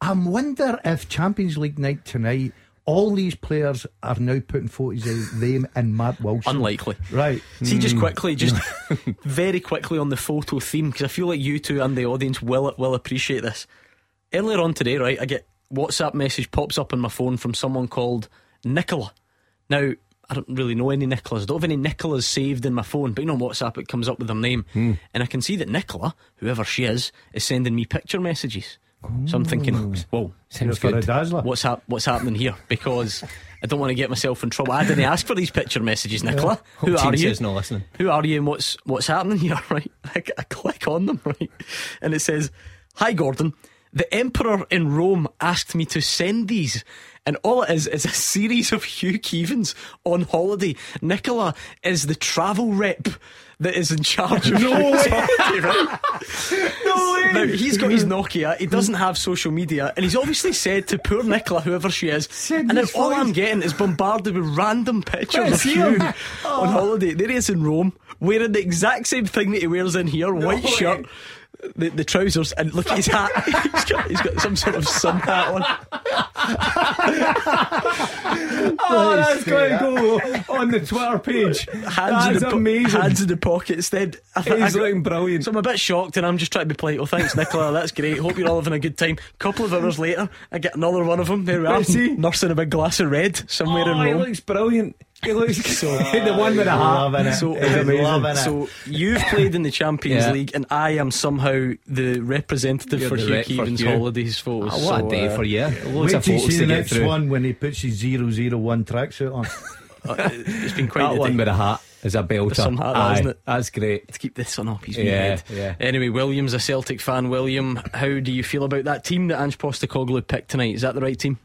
I wonder if Champions League night tonight All these players are now putting photos of them and Matt Wilson. Unlikely. Right. See, just Mm. quickly, just very quickly on the photo theme, because I feel like you two and the audience will will appreciate this. Earlier on today, right, I get WhatsApp message pops up on my phone from someone called Nicola. Now, I don't really know any Nicolas. I don't have any Nicolas saved in my phone, but you know, on WhatsApp it comes up with their name, Hmm. and I can see that Nicola, whoever she is, is sending me picture messages. So I'm thinking, whoa, Sounds good. What's hap- What's happening here? Because I don't want to get myself in trouble. I didn't ask for these picture messages, Nicola. Hope Who are you? says no listening. Who are you and what's what's happening here? Right, I, I click on them right, and it says, "Hi Gordon, the Emperor in Rome asked me to send these." And all it is is a series of Hugh Keevins on holiday. Nicola is the travel rep that is in charge of No Hugh's holiday, right? No way. Now he's got his Nokia. He doesn't have social media, and he's obviously said to poor Nicola, whoever she is, and then all I'm getting is bombarded with random pictures of Hugh on oh. holiday. There he is in Rome, wearing the exact same thing that he wears in here: white way. shirt. The, the trousers and look at his hat. he's, got, he's got some sort of sun hat on. Oh, that's going to go on the Twitter page. Hands That's in the amazing. Hands in the pockets. Then I He's I got- looking brilliant. So I'm a bit shocked, and I'm just trying to be polite. Well, thanks, Nicola. That's great. Hope you're all having a good time. A couple of hours later, I get another one of them. There we are, nursing a big glass of red somewhere Oh, in he Rome. looks brilliant. He looks So the one with the hat. So, He's loving it. so you've played in the Champions Yeah. League, and I am somehow the representative You're for the Hugh rep Keevins' Hugh. holidays photos. Oh, what So, a day uh, for you. Loads Wait of till you photos see to the get next through. one when he puts his 001 tracksuit on. uh, It's been quite That the one day. with a hat is a belter. There's some hat, Aye, isn't it? That's great. to keep this one up his wee Yeah, head. yeah. Anyway, William's a Celtic fan. William, how do you feel about that team that Ange Postecoglou picked tonight? Is that the right team?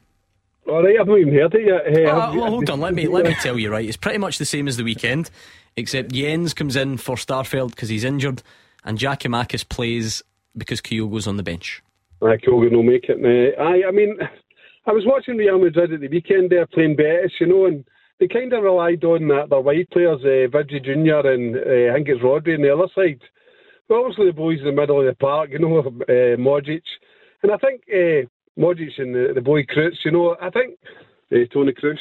All right, I've not even heard it yet. Hey, I've- well, hold on. Let me let me tell you. Right, it's pretty much the same as the weekend, except Jenz comes in for Starfelt because he's injured, and Giakoumakis plays because Kyogo's on the bench. Aye, Kogan will make it. Uh, aye, I mean, I was watching Real Madrid at the weekend there playing Betis, you know, and they kind of relied on that, their wide players, uh, Vidri Junior and uh, I think it's Rodri on the other side. But obviously the boys in the middle of the park, you know, uh, Modric. And I think uh, Modric and the, the boy Kroos, you know, I think uh, Toni Kroos,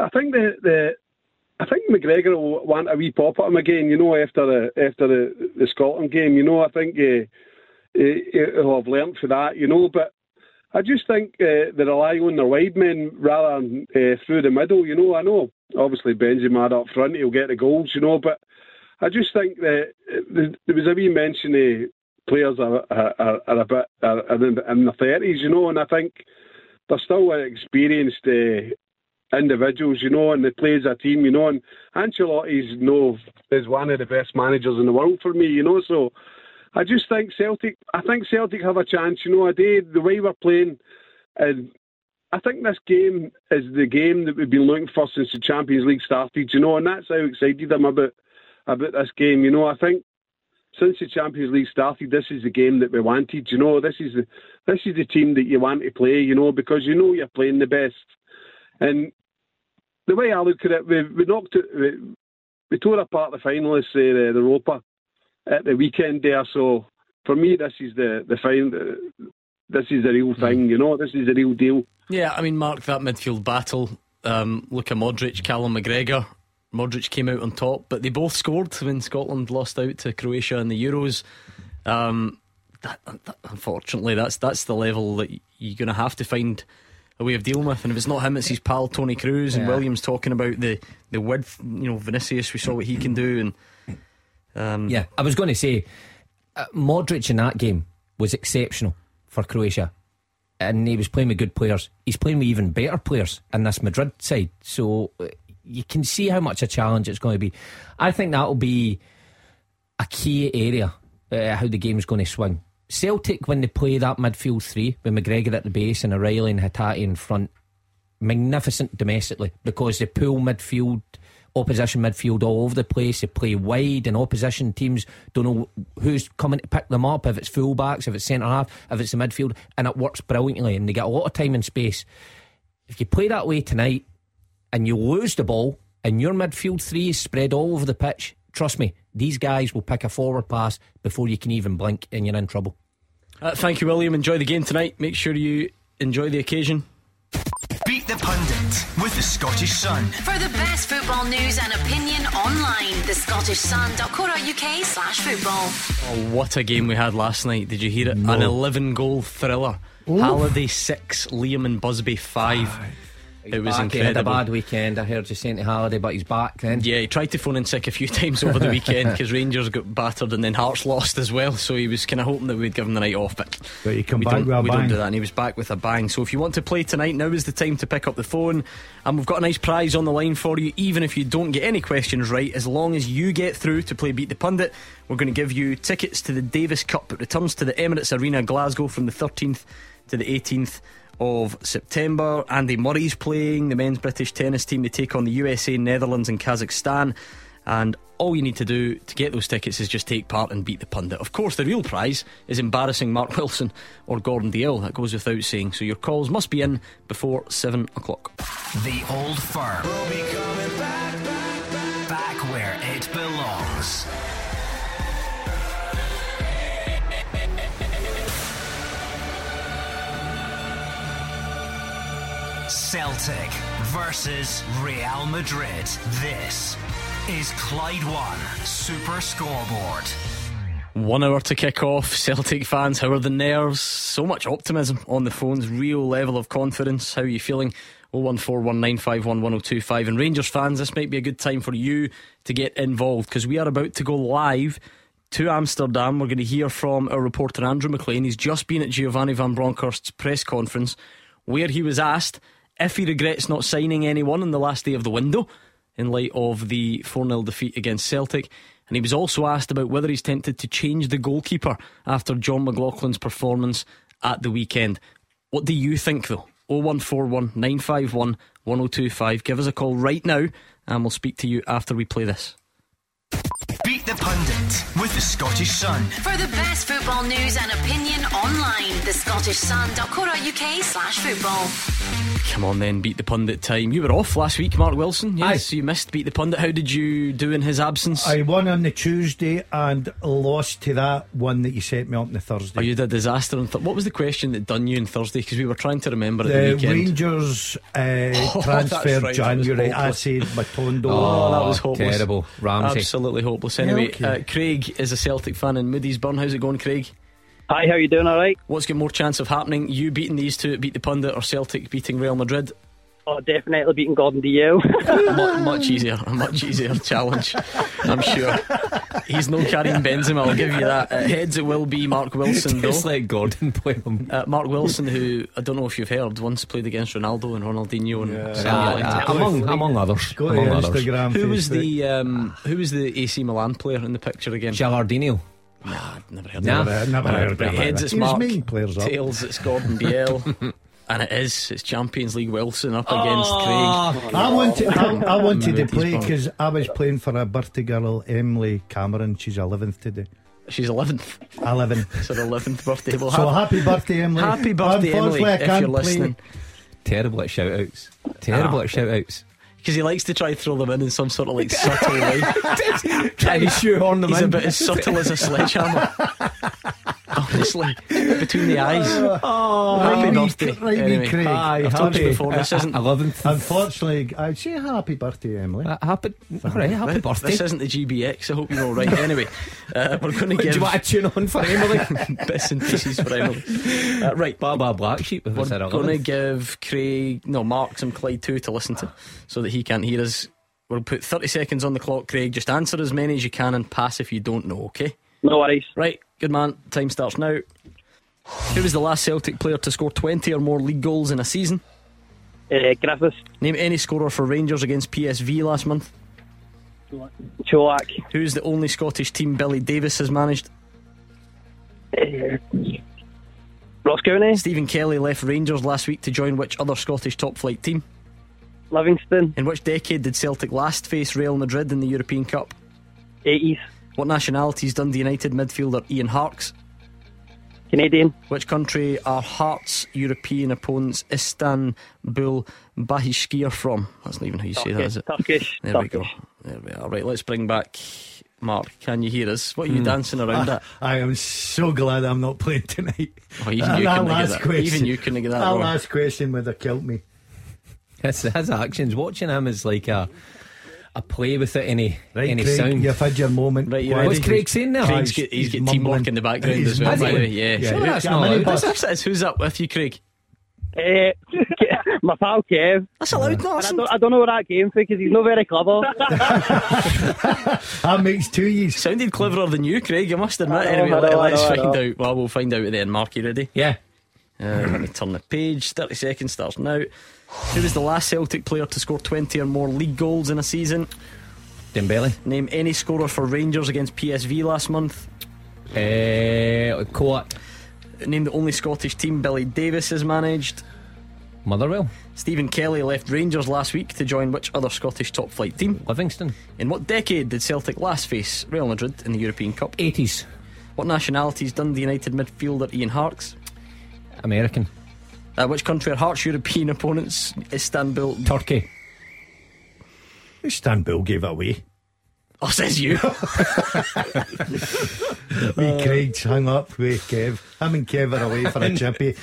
I think the, the I think McGregor will want a wee pop at him again, you know, after the after the, the Scotland game. You know, I think uh, he- he'll have learnt for that, you know. But I just think uh, they rely on their wide men rather than uh, through the middle, you know. I know, obviously, Benzema up front, he'll get the goals, you know, but I just think that there was a wee mention players are, are, are, a bit are, in, in their 30s, you know, and I think they're still experienced uh, individuals, you know, and they play as a team, you know. And Ancelotti's no is one of the best managers in the world for me, you know. So I just think Celtic. I think Celtic have a chance, you know. A day the way we're playing, and I think this game is the game that we've been looking for since the Champions League started, you know. And that's how excited I'm about about this game, you know. I think since the Champions League started, this is the game that we wanted. You know, this is the this is the team that you want to play. You know, because you know you're playing the best. And the way I look at it, we, we knocked it, we, we tore apart the finalists, uh, the, the Europa, at the weekend there. So for me, this is the the final. This is the real thing. You know, this is the real deal. Yeah, I mean, Mark, that midfield battle. Um, Luka Modric, Callum McGregor. Modric came out on top, but they both scored when Scotland lost out to Croatia in the Euros. Um, that, that- unfortunately, that's that's the level that you're going to have to find a way of dealing with. And if it's not him, it's his pal Toni Kroos and Yeah. Williams talking about the the width. You know, Vinicius. We saw what he can do, and um, Yeah, I was going to say, uh, Modric in that game was exceptional for Croatia. And he was playing with good players. He's playing with even better players in this Madrid side. So uh, you can see how much a challenge it's going to be. I think that'll be a key area, uh, how the game's going to swing. Celtic, when they play that midfield three, with McGregor at the base and O'Riley and Hatate in front, magnificent domestically because they pull midfield, opposition midfield all over the place. They play wide, and opposition teams don't know who's coming to pick them up. If it's fullbacks, if it's centre half, if it's the midfield, and it works brilliantly. And they get a lot of time and space. If you play that way tonight, and you lose the ball, and your midfield three is spread all over the pitch, trust me, these guys will pick a forward pass before you can even blink, and you're in trouble. Uh, thank you, William. Enjoy the game tonight. Make sure you enjoy the occasion. Beat the Pundit with the Scottish Sun. For the best football news and opinion online, the Scottish thescottishsun.co.uk slash football. Oh, what a game we had last night. Did you hear it? An 11 goal thriller. Halliday 6, Liam and Busby 5. It was back, He had a bad weekend. I heard you saying to Halliday, but he's back then. Yeah, he tried to phone in sick a few times over the weekend because Rangers got battered and then Hearts lost as well. So he was kind of hoping that we'd give him the night off, but, But he come we, back don't, with a we don't do that. And he was back with a bang. So if you want to play tonight, now is the time to pick up the phone. And we've got a nice prize on the line for you, even if you don't get any questions right. As long as you get through to play Beat the Pundit, we're going to give you tickets to the Davis Cup. It returns to the Emirates Arena, Glasgow, from the 13th to the 18th of September. Andy Murray's playing the men's British tennis team. They take on the USA, Netherlands, and Kazakhstan. And all you need to do to get those tickets is just take part and beat the pundit. Of course, the real prize is embarrassing Mark Wilson or Gordon Dalziel. That goes without saying. So your calls must be in before seven o'clock. The Old Firm. Back where it belongs. Celtic versus Real Madrid. This is Clyde One Super Scoreboard. One hour to kick off. Celtic fans, how are the nerves? So much optimism on the phones, real level of confidence. How are you feeling? 01419511025. And Rangers fans, this might be a good time for you to get involved because we are about to go live to Amsterdam. We're going to hear from our reporter Andrew McLean. He's just been at Giovanni Van Bronckhorst's press conference where he was asked if he regrets not signing anyone on the last day of the window in light of the 4 0 defeat against Celtic. And he was also asked about whether he's tempted to change the goalkeeper after Jon McLaughlin's performance at the weekend. What do you think, though? 0141 951 1025. Give us a call right now and we'll speak to you after we play this. Beat the Pundit with the Scottish Sun. For the best football news and opinion online, thescottishsun.co.uk slash football. Come on then, beat the pundit time. You were off last week, Mark Wilson. Yes, you missed beat the pundit. How did you do in his absence? I won on the Tuesday and lost to that one that you set me up on the Thursday. Oh, you did a disaster. On th- what was the question that done you on Thursday? Because we were trying to remember at the, The weekend. Rangers uh, Oh, transfer that's right, that was January. I hopeless. said Matondo. Oh, that was hopeless. terrible. Ramsey. Absolutely hopeless. Yeah, Anyway, okay. uh, Craig is a Celtic fan in Moodiesburn. How's it going, Craig? Hi, how you doing? All right? What's got more chance of happening? You beating these two at Beat the Pundit or Celtic beating Real Madrid? Oh, definitely beating Gordon Dalziel. Mu- much easier, a much easier challenge, I'm sure. He's no Karim Benzema, I'll give you that. Uh, heads it will be Mark Wilson, though. Just let Gordon play him. Uh, Mark Wilson, who I don't know if you've heard, once played against Ronaldo and Ronaldinho and Yeah. Samuel Uh, Eto'o. among, among others. Go to among others. Instagram. Who was the um, who was the AC Milan player in the picture again? Gilardino. Nah, never heard Nah. of Never, him. never heard but of heads it's Mark, making players up. tails it's Gordon Dalziel, and it is it's Champions League Wilson up against Craig. I wanted, I, I wanted to play because I was playing for a birthday girl, Emily Cameron. She's 11th today. She's 11th. 11. It's her 11th birthday. Well, So ha- happy birthday, Emily. happy birthday, Emily, I if can't you're play. listening. Terrible at shout outs. Terrible Ah. at shout outs. Because he likes to try to throw them in in some sort of like subtle way. Trying to shoehorn them He's in. a bit as subtle as a sledgehammer. Honestly, between the eyes. Oh, Happy right, birthday. wee- right, Anyway, Craig. Aye, I've told you before, this Uh, isn't- 11th. Unfortunately, I'd say happy birthday, Emily. Uh, happy, all right, happy This- birthday. This isn't the GBX. I hope you're all right. Anyway, uh, we're going to give. Do give you want to tune on for Emily? bits and pieces for Emily. Uh, right, Baba Black Sheep. We're going to give Craig, no, Mark some Clyde too to listen to so that he can't hear us. We'll put 30 seconds on the clock, Craig. Just answer as many as you can and pass if you don't know, okay? no worries. Right, good man. Time starts now. Who was the last Celtic player to score 20 or more league goals in a season? Uh, Griffiths, Name any scorer for Rangers against PSV last month. Colak, Who's the only Scottish team Billy Davies has managed? uh, Ross County, Stephen Kelly left Rangers last week to join which other Scottish top flight team? Livingston, In which decade did Celtic last face Real Madrid in the European Cup? 80s, What nationality is Dundee United midfielder Ian Harkes? Canadian, Which country are Hearts' European opponents Istanbul Bahishkir from? That's not even how you say that, is it? Turkish, There we go. There we are. Right, let's bring back Mark. Can you hear us? What are you hmm. dancing around at? I am so glad I'm not playing tonight. Oh, even That- you that couldn't get last that. question- Even you couldn't get that That wrong. last question would have killed me. His, his actions, watching him is like a a play without any Right, any Craig, sound. you've had your moment. Right, you Why What's did Craig saying there? Craig's he's- got, he's he's got teamwork in the background He's as well, by the way. Yeah. Yeah. Sure, that's Yeah, not many allowed. bus- Who's up with you, Craig? Eh, my pal Kev. That's allowed, And I don't, I don't know where that came from because he's not very clever. That makes two years. Sounded cleverer than you, Craig, I must admit. Know, anyway, know, let, us know, find out. Well, we'll find out at the end. Mark, you ready? Yeah. Uh, let me turn the page. 30 seconds starts now. Who was the last Celtic player to score 20 or more league goals in a season? Dembele. Name any scorer for Rangers against PSV last month. Uh, Coat. Name the only Scottish team Billy Davies has managed. Motherwell. Stephen Kelly left Rangers last week to join which other Scottish top flight team? Livingston. In what decade did Celtic last face Real Madrid in the European Cup? 80s. What nationality is Dundee United midfielder Ian Harkes? American. Uh, which country are Harkes' European opponents? Istanbul. Turkey. Istanbul gave it away. Oh, says you. Wee Craig's hung up with Kev. Him and Kev are away for a chippy.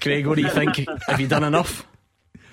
Craig, what do you think? Have you done enough?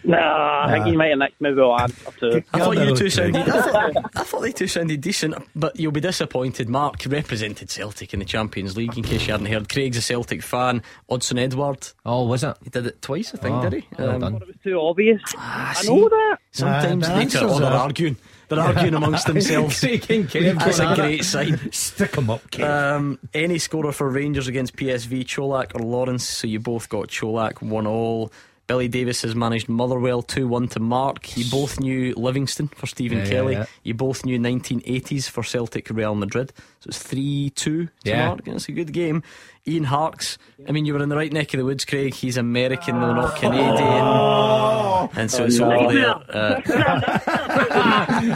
Nah, I think he might have nicked maybe one or two. I thought you Craig. two sounded. I thought, I thought they two sounded decent, but you'll be disappointed. Mark represented Celtic in the Champions League. In case you hadn't heard, Craig's a Celtic fan. Odsonne Edouard, Oh, was it? he did it twice, I think, Oh, did he? well done. It was too obvious. ah, I see, know that. Sometimes Ah, the they answers they're are- arguing. They're arguing amongst themselves. Craig That's a great sign. Stick him up, Kev. Um, any scorer for Rangers against PSV, Colak or Lawrence? So you both got Colak one all. Billy Davies has managed Motherwell 2 1 to Mark. You both knew Livingston for Stephen Yeah, yeah, Kelly. yeah. You both knew 1980s for Celtic Real Madrid. So it's 3 2 to Yeah. Mark. It's a good game. Ian Harkes. I mean, you were in the right neck of the woods, Craig. He's American, though, not Canadian. And so it's over there. Uh,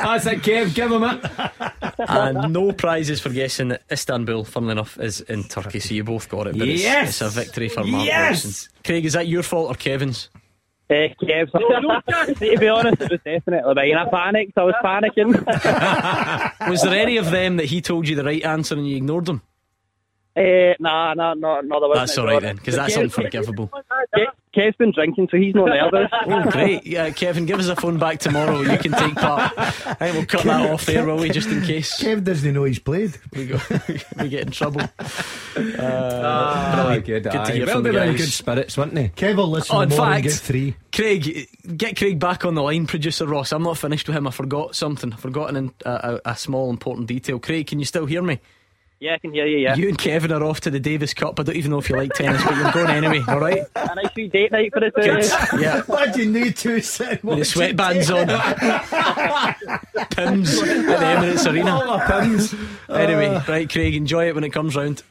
That's it, Kev. Give him it. and no prizes for guessing that Istanbul, funnily enough, is in Turkey. So you both got it. But it's- Yes! it's, a victory for Mark Yes! Wilson. Craig, is that your fault or Kevin's? Eh, Kev. See, to be honest, it was definitely mine. I panicked. I was panicking. Was there any of them that he told you the right answer and you ignored them? Eh, nah, nah, no, no, there wasn't. That's all right then, because that's Kev- unforgivable. Ke- Kev's been drinking, so he's not nervous. Oh, great. Yeah, Kevin, give us a phone back tomorrow. You can take part. I think we'll cut that off there, will we, just in case Kev doesn't know he's played. we, go, we get in trouble. Ah, good. Good to hear well, from they the guys. good spirits, weren't they? Kev will listen Oh, in tomorrow and fact- get three. Craig, get Craig back on the line, producer Ross. I'm not finished with him. I forgot something. I forgot an, a, a, a small important detail. Craig, can you still hear me? Yeah, I can hear you. Yeah, You and Kevin are off to the Davis Cup. I don't even know if you like tennis, but you're going anyway. All right. a nice wee date night for the two. Good. of you. Yeah. Imagine you two sitting With the sweatbands on. Pimm's at the Emirates Arena. All my pins. Anyway, right, Craig, enjoy it when it comes round.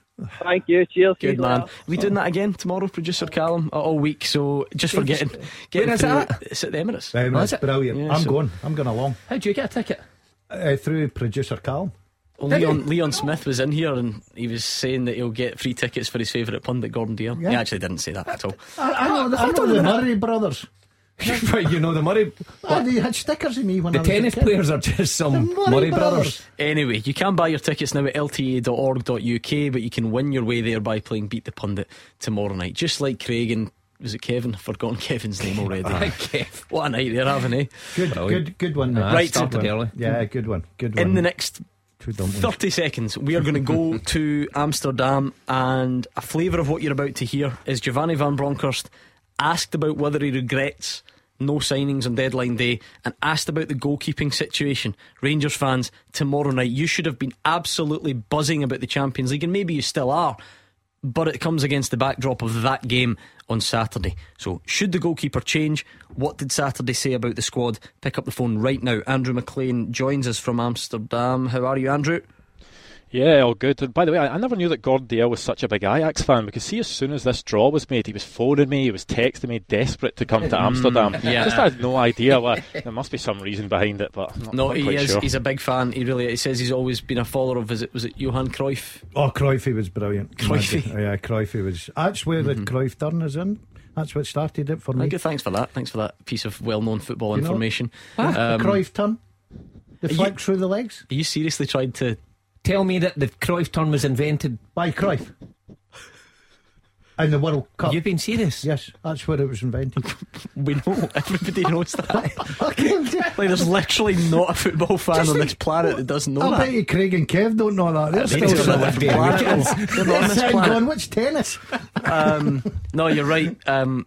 Thank you. Cheers. Good man. later. Are we doing that again tomorrow, producer Callum? Uh, All week, so just for getting, getting Where is through it It's at the Emirates. Um, Oh, is it? brilliant. Yeah, I'm so- going. I'm going along. How'd you get a ticket? Uh, through producer Callum. Well, Leon, Leon Smith was in here and he was saying that he'll get free tickets for his favourite pundit, Gordon Dalziel. Yeah. He actually didn't say that at all. I, I know, I know the Murray brothers. right, you know the Murray. Ah, they had stickers of me when The I was a tennis kid. players are just some Murray, Murray brothers. brothers. Anyway, you can buy your tickets now at lta.org.uk, but you can win your way there by playing Beat the Pundit tomorrow night. Just like Craig and was it Kevin? I've forgotten Kevin's name already. Aye, Kev. what a night they're having, eh? Good, Brilliant. good, good one. Aye, mate. started one. early. Yeah, good one. Good one. In the next Two dumplings. 30 seconds, we are going to go to Amsterdam, and a flavour of what you're about to hear is Giovanni Van Bronckhorst asked about whether he regrets no signings on deadline day and asked about the goalkeeping situation. Rangers fans, tomorrow night, you should have been absolutely buzzing about the Champions League, and maybe you still are. But it comes against the backdrop of that game on Saturday. So, should the goalkeeper change? What did Saturday say about the squad? Pick up the phone right now. Andrew McLean joins us from Amsterdam. How are you, Andrew? Yeah, all good. And by the way, I, I never knew that Gordon Dalziel was such a big Ajax fan because see, as soon as this draw was made, he was phoning me, he was texting me, desperate to come to mm. Amsterdam. yeah. Just had no idea. Why, there must be some reason behind it, but I'm not, No, not he is. sure. He's a big fan. He really. He says he's always been a follower of. Is it? Was it Johan Cruyff? Oh, Cruyffy was brilliant. Cruyffy. Imagine. Yeah, Cruyffy was. That's where the mm-hmm. Cruyff turn is in. That's what started it for me. good. Thanks for that. Thanks for that piece of well-known football You know- information. What? the Um, Cruyff turn? The are flick through the legs? Are you seriously tried to? Tell me that the Cruyff turn was invented. By Cruyff. in the World Cup. You've been serious? Yes, that's where it was invented. we know. Everybody knows that. like, there's literally not a football fan Just on this planet that doesn't know I that. bet you Craig and Kev don't know that. They're still don't know on a that. different planet. They're not on this They're planet. going, what's tennis? um, no, you're right. Um,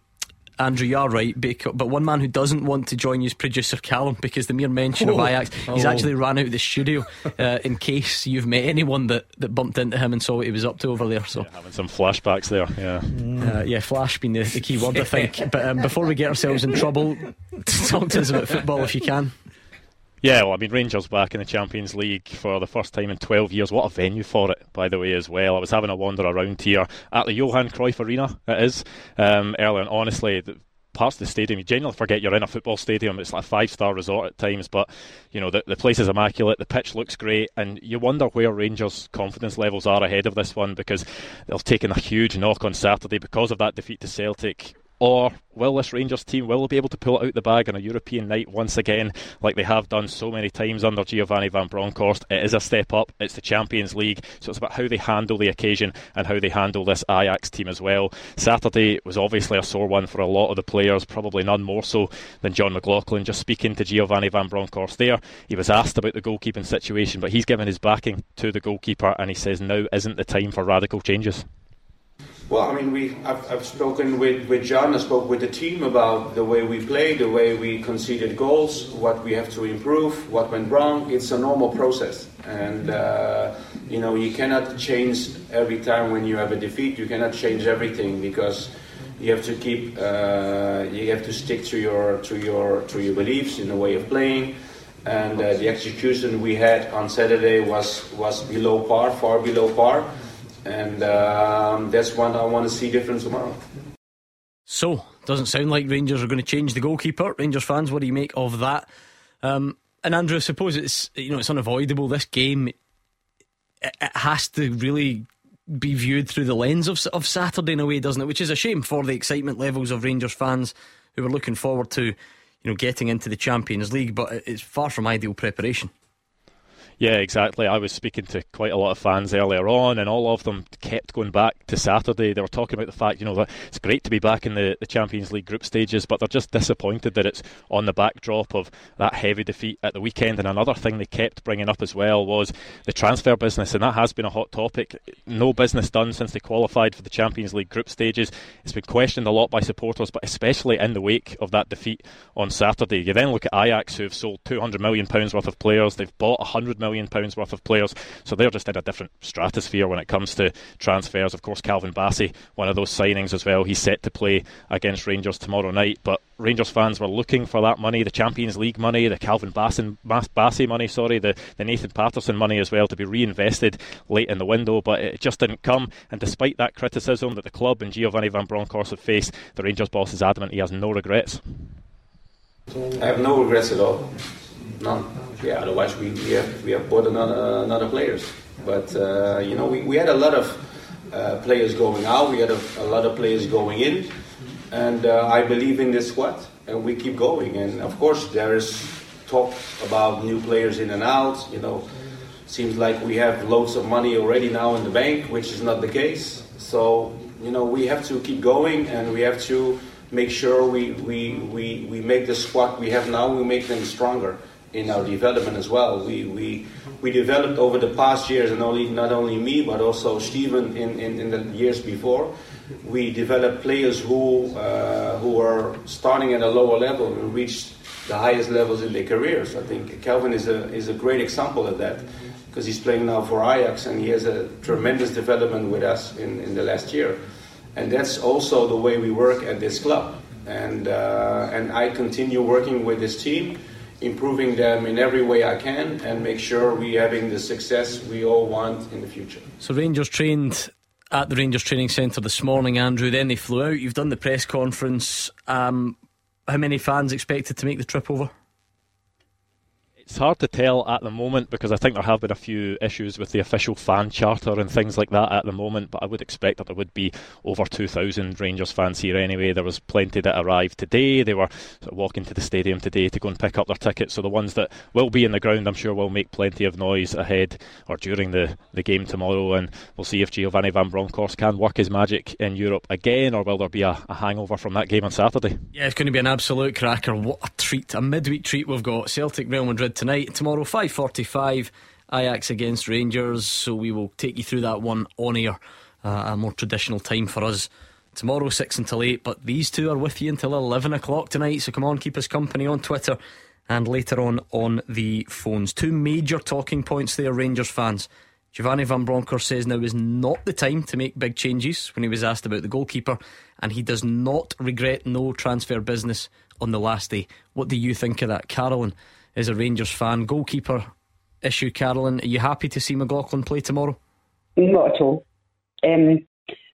Andrew, you're right. But one man who doesn't want to join you is producer Callum because the mere mention of Oh. Ajax, he's Oh. actually ran out of the studio uh, in case you've met anyone that, that bumped into him and saw what he was up to over there. So, Having some flashbacks there, yeah. uh, yeah, flash being the, the key word, I think. But um, before we get ourselves in trouble, talk to us about football if you can. Yeah, well, I mean, Rangers back in the Champions League for the first time in 12 years. What a venue for it, by the way, as well. I was having a wander around here at the Johan Cruyff Arena, it is, um, earlier, and honestly, the parts of the stadium, you generally forget you're in a football stadium. It's like a five star resort at times, but, you know, the, the place is immaculate, the pitch looks great, and you wonder where Rangers' confidence levels are ahead of this one because they've taken a huge knock on Saturday because of that defeat to Celtic. Or will this Rangers team will be able to pull it out the bag on a European night once again, like they have done so many times under Giovanni Van Bronckhorst? It is a step up. It's the Champions League, so it's about how they handle the occasion and how they handle this Ajax team as well. Saturday was obviously a sore one for a lot of the players, probably none more so than Jon McLaughlin. Just speaking to Giovanni Van Bronckhorst there, he was asked about the goalkeeping situation, but he's given his backing to the goalkeeper, and he says now isn't the time for radical changes. Well, I mean, we I've, I've spoken with, with John, I spoke with the team about the way we play, the way we conceded goals, what we have to improve, what went wrong. It's a normal process. And, uh, you know, you cannot change every time when you have a defeat, you cannot change everything because you have to keep, uh, you have to stick to your, to, your, to your beliefs in the way of playing. And uh, the execution we had on Saturday was, was below par, far below par and um, that's what I want to see different tomorrow. So, doesn't sound like Rangers are going to change the goalkeeper. Rangers fans, what do you make of that? Um, and Andrew, I suppose it's you know it's unavoidable. This game it, it has to really be viewed through the lens of of Saturday in a way, doesn't it? Which is a shame for the excitement levels of Rangers fans who are looking forward to you know getting into the Champions League, but it's far from ideal preparation. Yeah, exactly. I was speaking to quite a lot of fans earlier on, and all of them kept going back to Saturday. They were talking about the fact, you know, that it's great to be back in the, the Champions League group stages, but they're just disappointed that it's on the backdrop of that heavy defeat at the weekend. And another thing they kept bringing up as well was the transfer business, and that has been a hot topic. No business done since they qualified for the Champions League group stages. It's been questioned a lot by supporters, but especially in the wake of that defeat on Saturday. You then look at Ajax, who've sold £200 million worth of players, they've bought £100 million pounds worth of players, so they're just in a different stratosphere when it comes to transfers. Of course, Calvin Bassey, one of those signings as well. He's set to play against Rangers tomorrow night, but Rangers fans were looking for that money, the Champions League money, the Calvin Bassey, Bassey money, sorry, the, the Nathan Patterson money as well to be reinvested late in the window, but it just didn't come. And despite that criticism that the club and Giovanni Van Bronckhorst have faced, the Rangers boss is adamant he has no regrets. I have no regrets at all. None. Yeah, otherwise we, we have we have bought another another players. But uh, you know we, we had a lot of uh, players going out. We had a, a lot of players going in, and uh, I believe in this squad, and we keep going. And of course there is talk about new players in and out. You know, seems like we have loads of money already now in the bank, which is not the case. So you know we have to keep going, and we have to make sure we, we, we, we make the squad we have now, we make them stronger in our development as well. We, we, we developed over the past years, and only, not only me, but also Steven in, in, in the years before. We developed players who, uh, who are starting at a lower level and reached the highest levels in their careers. I think Calvin is a, is a great example of that because he's playing now for Ajax and he has a tremendous development with us in, in the last year and that's also the way we work at this club. And uh, and I continue working with this team, improving them in every way I can, and make sure we're having the success we all want in the future. So Rangers trained at the Rangers training centre this morning, Andrew. Then they flew out. You've done the press conference. Um, how many fans expected to make the trip over? It's hard to tell at the moment because I think there have been a few issues with the official fan charter and things like that at the moment. But I would expect that there would be over 2,000 Rangers fans here anyway. There was plenty that arrived today. They were sort of walking to the stadium today to go and pick up their tickets. So the ones that will be in the ground, I'm sure, will make plenty of noise ahead or during the, the game tomorrow. And we'll see if Giovanni Van Bronckhorst can work his magic in Europe again, or will there be a, a hangover from that game on Saturday? Yeah, it's going to be an absolute cracker. What a treat! A midweek treat we've got. Celtic Real Madrid tonight. Tomorrow, five forty-five. Ajax against Rangers. So we will take you through that one on air. Uh, a more traditional time for us. Tomorrow, 6 until 8, but these two are with you until 11 o'clock tonight. So come on, keep us company on Twitter and later on on the phones. Two major talking points there, Rangers fans. Giovanni Van Bronckhorst says now is not the time to make big changes when he was asked about the goalkeeper, and he does not regret no transfer business on the last day. What do you think of that? Carolyn is a Rangers fan. Goalkeeper issue, Carolyn. Are you happy to see McLaughlin play tomorrow? Not at all. Um,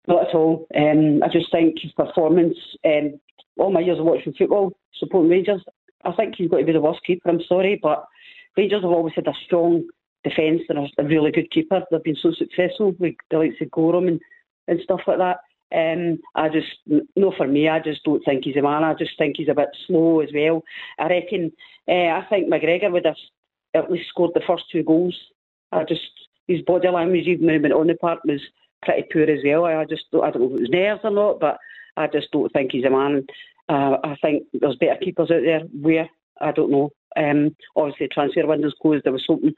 not at all. Um, I just think his performance, um, all my years of watching football, supporting Rangers, I think he's got to be the worst keeper. I'm sorry, but Rangers have always had a strong defence and a, really good keeper. They've been so successful with the likes of Goram and, and stuff like that. Um, I just, no, for me, I just don't think he's a man. I just think he's a bit slow as well. I reckon, uh, I think McGregor would have at least scored the first two goals. I just, his body language, even when he went on the park, was pretty poor as well. I just, I don't know if it was nerves or not, but I just don't think he's a man. Uh, I think there's better keepers out there. Where I don't know. Um, obviously, transfer window's closed. There was something.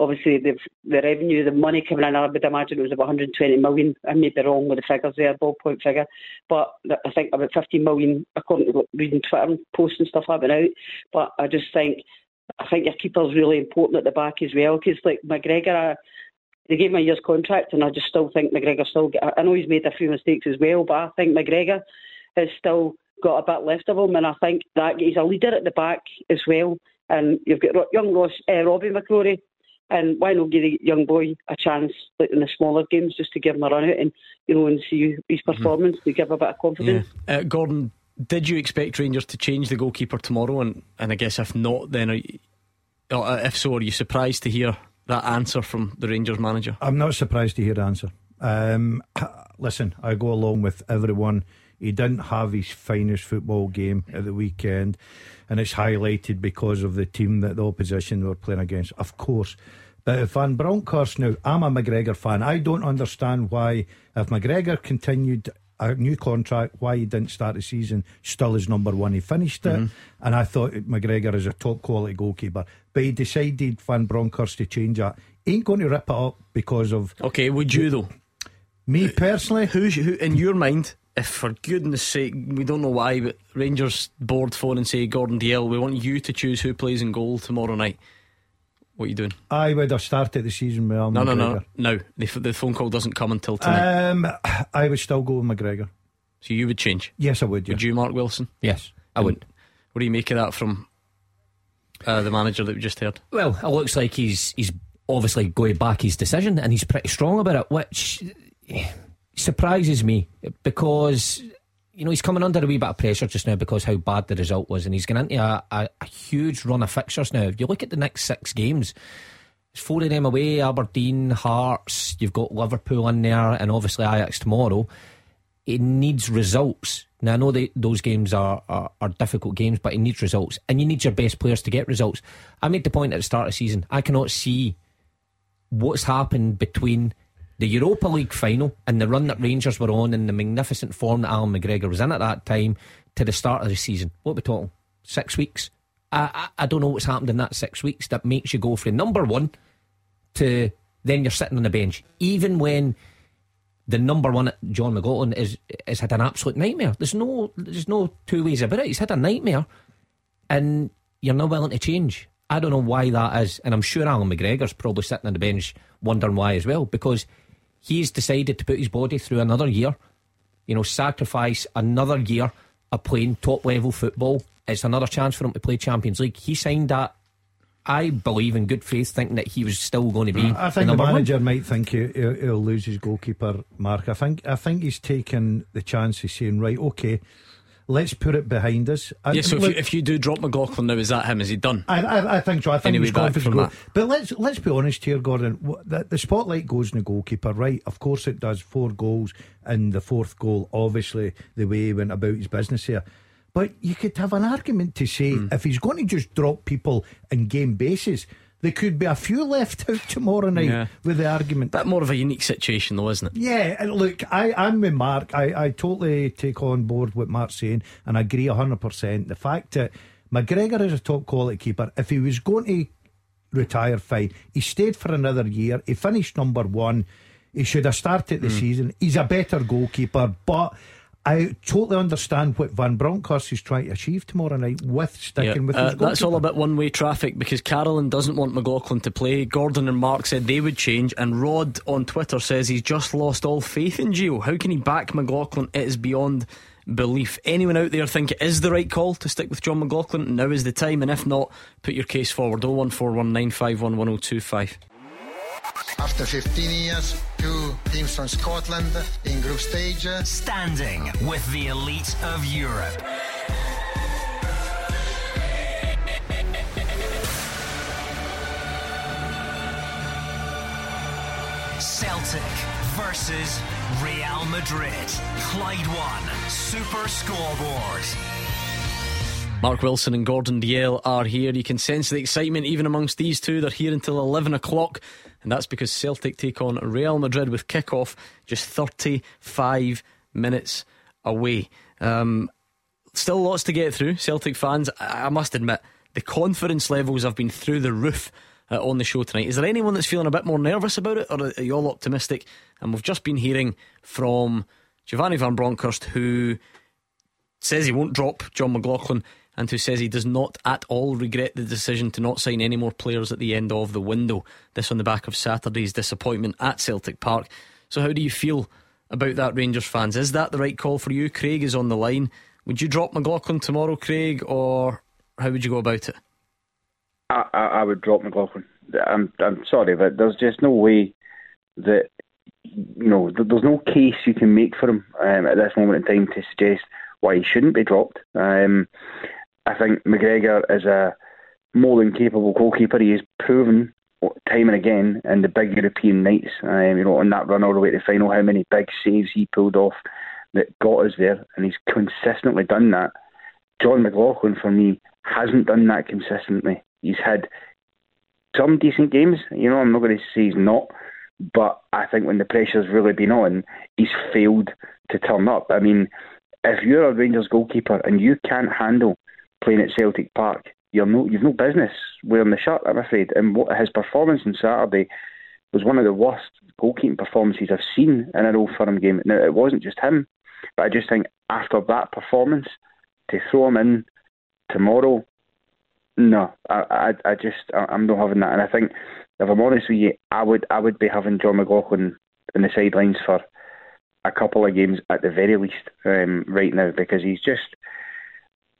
Obviously, the the revenue, the money coming in. I would imagine it was about 120 million. I may be wrong with the figures there, ballpoint figure, but I think about 50 million according to reading Twitter posts and stuff been out. But I just think, I think your keeper's really important at the back as well because like McGregor. I, they gave him a year's contract, and I just still think McGregor still. Get, I know he's made a few mistakes as well, but I think McGregor has still got a bit left of him, and I think that he's a leader at the back as well. And you've got young Ross, uh, Robbie McCrorie, and why not give the young boy a chance, like in the smaller games, just to give him a run out and you know and see his mm-hmm. performance mm-hmm. to give a bit of confidence. Yeah. Uh, Gordon, did you expect Rangers to change the goalkeeper tomorrow? And and I guess if not, then you, uh, if so, are you surprised to hear that answer from the Rangers manager? I'm not surprised to hear the answer. Um, listen, I go along with everyone. He didn't have his finest football game at the weekend, and it's highlighted because of the team that the opposition were playing against, of course. But if Van Bronckhorst now, I'm a McGregor fan. I don't understand why, if McGregor continued a new contract, why he didn't start the season still as number one. He finished it, mm-hmm. and I thought McGregor is a top quality goalkeeper. But he decided Van Bronckhorst to change that. Ain't going to rip it up because of. Okay, would you though? Me personally, who's who in your mind? If for goodness sake, we don't know why, but Rangers board phone and say Gordon Dalziel, we want you to choose who plays in goal tomorrow night. What are you doing? I would have started the season with Al no, McGregor. No, no, no. The, the phone call doesn't come until tonight. Um, I would still go with McGregor. So you would change? Yes, I would. Yeah. Would you, Mark Wilson? Yes, I would. What do you make of that from uh, the manager that we just heard? Well, it looks like he's he's obviously going back his decision, and he's pretty strong about it, which surprises me because you know, he's coming under a wee bit of pressure just now because how bad the result was, and he's going into a, a, a, huge run of fixtures now. If you look at the next six games, it's four of them away Aberdeen, Hearts, you've got Liverpool in there, and obviously Ajax tomorrow. It needs results. Now, I know they, those games are, are, are, difficult games, but it needs results, and you need your best players to get results. I made the point at the start of the season, I cannot see what's happened between the Europa League final and the run that Rangers were on and the magnificent form that Allan McGregor was in at that time to the start of the season. What are we talking? Six weeks? I, I, I don't know what's happened in that six weeks that makes you go from number one to then you're sitting on the bench. Even when the number one, Jon McLaughlin, is has had an absolute nightmare. There's no there's no two ways about it. He's had a nightmare, and you're not willing to change. I don't know why that is, and I'm sure Allan McGregor's probably sitting on the bench wondering why as well because he's decided to put his body through another year, you know, sacrifice another year of playing top level football. It's another chance for him to play Champions League. He signed that. I believe in good faith, thinking that he was still going to be. Mm. I think the, the manager one. might think he, will he'll lose his goalkeeper, Mark. I think I think he's taken the chance of saying, right, okay, let's put it behind us. And yeah, so if you, if you do drop McLaughlin now, is that him? Is he done? I, I, I think so. I think Anyway, he's back confident from to go. that. But let's let's be honest here, Gordon. The, the spotlight goes on the goalkeeper, right? Of course it does. Four goals, and the fourth goal, obviously, the way he went about his business here. But you could have an argument to say Hmm. if he's going to just drop people in game basis, there could be a few left out tomorrow night Yeah. with the argument. Bit more of a unique situation, though, isn't it? Yeah, and look, I, I'm with Mark. I, I totally take on board what Mark's saying and I agree 100%. The fact that McGregor is a top quality keeper, if he was going to retire, fine. He stayed for another year. He finished number one. He should have started the hmm. season. He's a better goalkeeper, but. I totally understand what Van Bronckhorst is trying to achieve tomorrow night with sticking Yeah, with uh, that's all goalkeeper. a bit one way traffic because Carolyn doesn't want McLaughlin to play. Gordon and Mark said they would change, and Rod on Twitter says he's just lost all faith in Gio. How can he back McLaughlin? It is beyond belief. Anyone out there think it is the right call to stick with Jon McLaughlin? Now is the time, and if not, put your case forward 01419511025. After 15 years, two teams from Scotland in group stage. Standing with the elite of Europe. Celtic versus Real Madrid. Clyde 1 Super Scoreboard. Mark Wilson and Gordon Dalziel are here. You can sense the excitement even amongst these two. They're here until 11 o'clock, and that's because Celtic take on Real Madrid with kick-off just 35 minutes away. Um, still lots to get through, Celtic fans. I, must admit, the confidence levels have been through the roof uh, on the show tonight. Is there anyone that's feeling a bit more nervous about it, or are you all optimistic? And we've just been hearing from Giovanni Van Bronckhorst, who says he won't drop Jon McLaughlin and who says he does not at all regret the decision to not sign any more players at the end of the window. This on the back of Saturday's disappointment at Celtic Park. So, how do you feel about that, Rangers fans? Is that the right call for you? Craig is on the line. Would you drop McLaughlin tomorrow, Craig, or how would you go about it? I, I, I would drop McLaughlin. I'm I'm sorry, but there's just no way that you know th- there's no case you can make for him um, at this moment in time to suggest why he shouldn't be dropped. Um, I think McGregor is a more than capable goalkeeper. He has proven time and again in the big European nights, um, you know, on that run all the way to the final, how many big saves he pulled off that got us there, and he's consistently done that. Jon McLaughlin, for me, hasn't done that consistently. He's had some decent games. You know, I'm not going to say he's not, but I think when the pressure's really been on, he's failed to turn up. I mean, if you're a Rangers goalkeeper and you can't handle playing at Celtic Park, you're no, you've no business wearing the shirt, I'm afraid. And what his performance on Saturday was one of the worst goalkeeping performances I've seen in an Old Firm game. Now, it wasn't just him, but I just think after that performance, to throw him in tomorrow, no, I, I, I just, I, I'm not having that. And I think, if I'm honest with you, I would, I would be having Jon McLaughlin in the sidelines for a couple of games at the very least um, right now because he's just,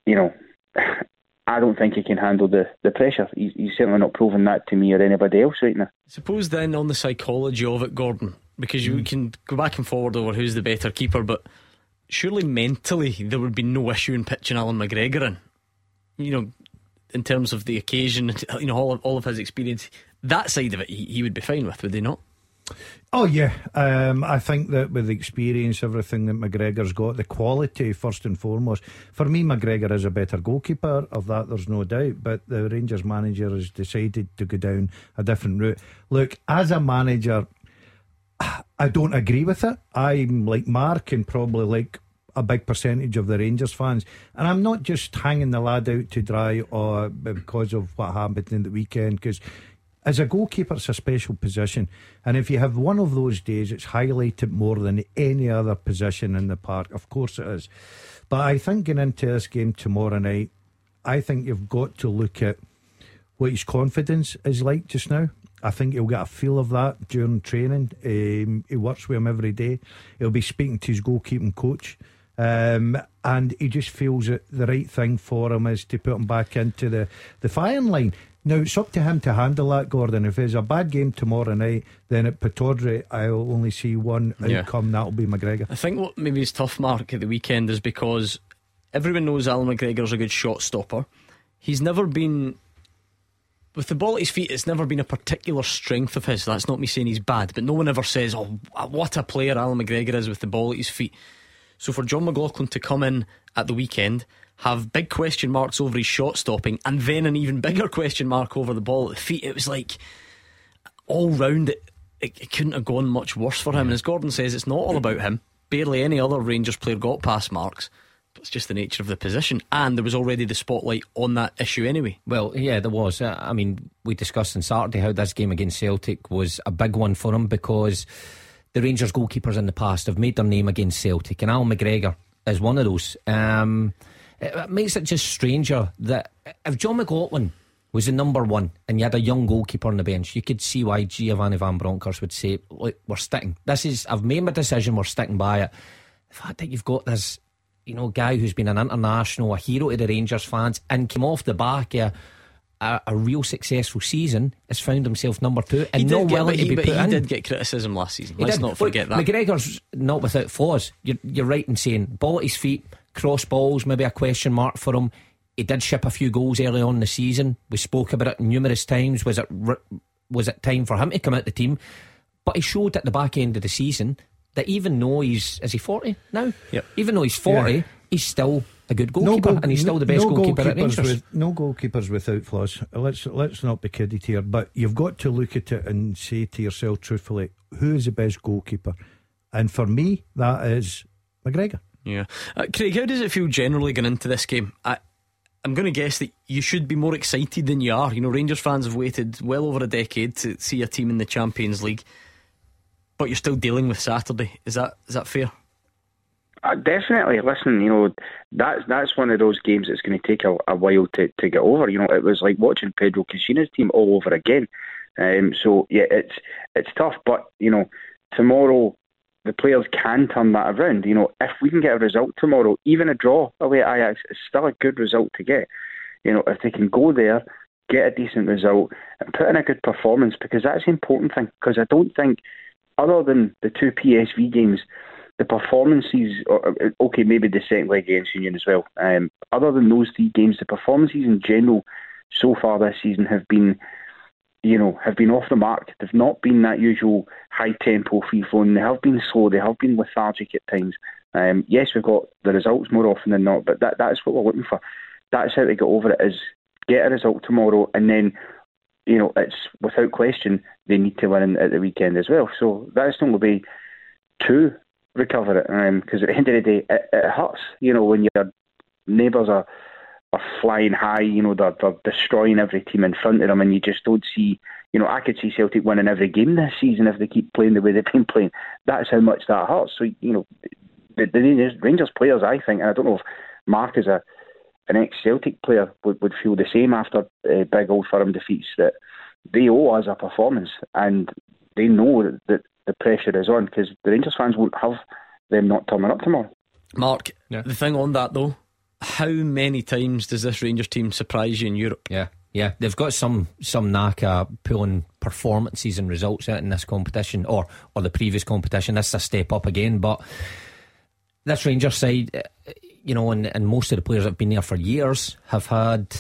you know, I don't think he can handle the, the pressure. He's, he's certainly not proven that to me or anybody else right now. Suppose then on the psychology of it, Gordon, because you mm. can go back and forward over who's the better keeper, but surely mentally there would be no issue in pitching Allan McGregor in. You know, in terms of the occasion, you know, all of, all of his experience, that side of it, he, he would be fine with, would he not? Oh yeah, um, I think that with the experience, everything that McGregor's got, the quality first and foremost. For me, McGregor is a better goalkeeper. Of that, there's no doubt. But the Rangers manager has decided to go down a different route. Look, as a manager, I don't agree with it. I'm like Mark and probably like a big percentage of the Rangers fans, and I'm not just hanging the lad out to dry or because of what happened in the weekend because as a goalkeeper, it's a special position. And if you have one of those days, it's highlighted more than any other position in the park. Of course it is. But I think going into this game tomorrow night, I think you've got to look at what his confidence is like just now. I think he'll get a feel of that during training. Um, he works with him every day. He'll be speaking to his goalkeeping coach. Um, and he just feels that the right thing for him is to put him back into the, the firing line. Now, it's up to him to handle that, Gordon. If it's a bad game tomorrow night, then at Pataudry, I'll only see one Yeah. outcome. That'll be McGregor. I think what maybe is tough, Mark, at the weekend is because everyone knows Allan McGregor's a good shot stopper. He's never been with the ball at his feet, it's never been a particular strength of his. That's not me saying he's bad, but no one ever says, "Oh, what a player Allan McGregor is with the ball at his feet." So for Jon McLaughlin to come in at the weekend, have big question marks over his shot stopping, and then an even bigger question mark over the ball at the feet, it was like all round it, it, it couldn't have gone much worse for him. And as Gordon says, it's not all about him. Barely any other Rangers player got past marks. But it's just the nature of the position, and there was already the spotlight on that issue anyway. Well, yeah, there was. Uh, I mean, we discussed on Saturday how this game against Celtic was a big one for him because the Rangers goalkeepers in the past have made their name against Celtic, and Al McGregor is one of those. Um, it, it makes it just stranger that if Jon McLaughlin was the number one and you had a young goalkeeper on the bench, you could see why Giovanni Van Bronckhorst would say, Look, we're sticking. This is, I've made my decision, we're sticking by it. The fact that you've got this you know, guy who's been an international, a hero to the Rangers fans, and came off the back of a, a real successful season, has found himself number two and not willing he, to be put he in. did get criticism last season. He Let's did. not forget Look, that. McGregor's not without flaws. You're, you're right in saying ball at his feet, cross balls, maybe a question mark for him. He did ship a few goals early on in the season. We spoke about it numerous times. Was it was it time for him to come out the team? But he showed at the back end of the season that even though he's is he forty now? Yep. Even though he's forty, Yeah. he's still a good goalkeeper, goal- and he's still the best no goalkeeper at Rangers. With, no goalkeepers without flaws. Let's let's not be kidded here, but you've got to look at it and say to yourself truthfully, who is the best goalkeeper? And for me, that is McGregor. Yeah. Uh, Craig, how does it feel generally going into this game? I, I'm going to guess that you should be more excited than you are. You know, Rangers fans have waited well over a decade to see a team in the Champions League, but you're still dealing with Saturday. Is that is that fair? Uh, definitely. Listen, you know, that's that's one of those games that's going to take a, a while to, to get over. You know, it was like watching Pedro Caixinha's team all over again. Um, so yeah, it's it's tough, but you know, tomorrow the players can turn that around. You know, if we can get a result tomorrow, even a draw away at Ajax, it's still a good result to get. You know, if they can go there, get a decent result, and put in a good performance, because that's the important thing. Because I don't think, other than the two PSV games, the performances, or- or- okay, maybe the second leg against Union as well. Um, other than those three games, the performances in general so far this season have been, you know, have been off the mark. They've not been that usual high tempo free flowing. They have been slow. They have been lethargic at times. Um, yes, we've got the results more often than not, but that that's what we're looking for. That's how to get over it. Is get a result tomorrow, and then you know it's without question they need to win at the weekend as well. So that's not going to be to recover it because at the end of the day it, it hurts. You know when your neighbours are are flying high. You know they're, they're destroying every team in front of them, and you just don't see. You know I could see Celtic winning every game this season if they keep playing the way they've been playing. That's how much that hurts. So you know the, the Rangers, Rangers players, I think, and I don't know if Mark is a an ex Celtic player would, would feel the same after uh, big old firm defeats that they owe us a performance and they know that, that the pressure is on because the Rangers fans won't have them not turning up tomorrow. Mark, the thing on that though, how many times does this Rangers team surprise you in Europe? Yeah, yeah, they've got some some knack at pulling performances and results out in this competition or or the previous competition. This is a step up again, but this Rangers side, uh, you know, and, and most of the players that have been there for years have had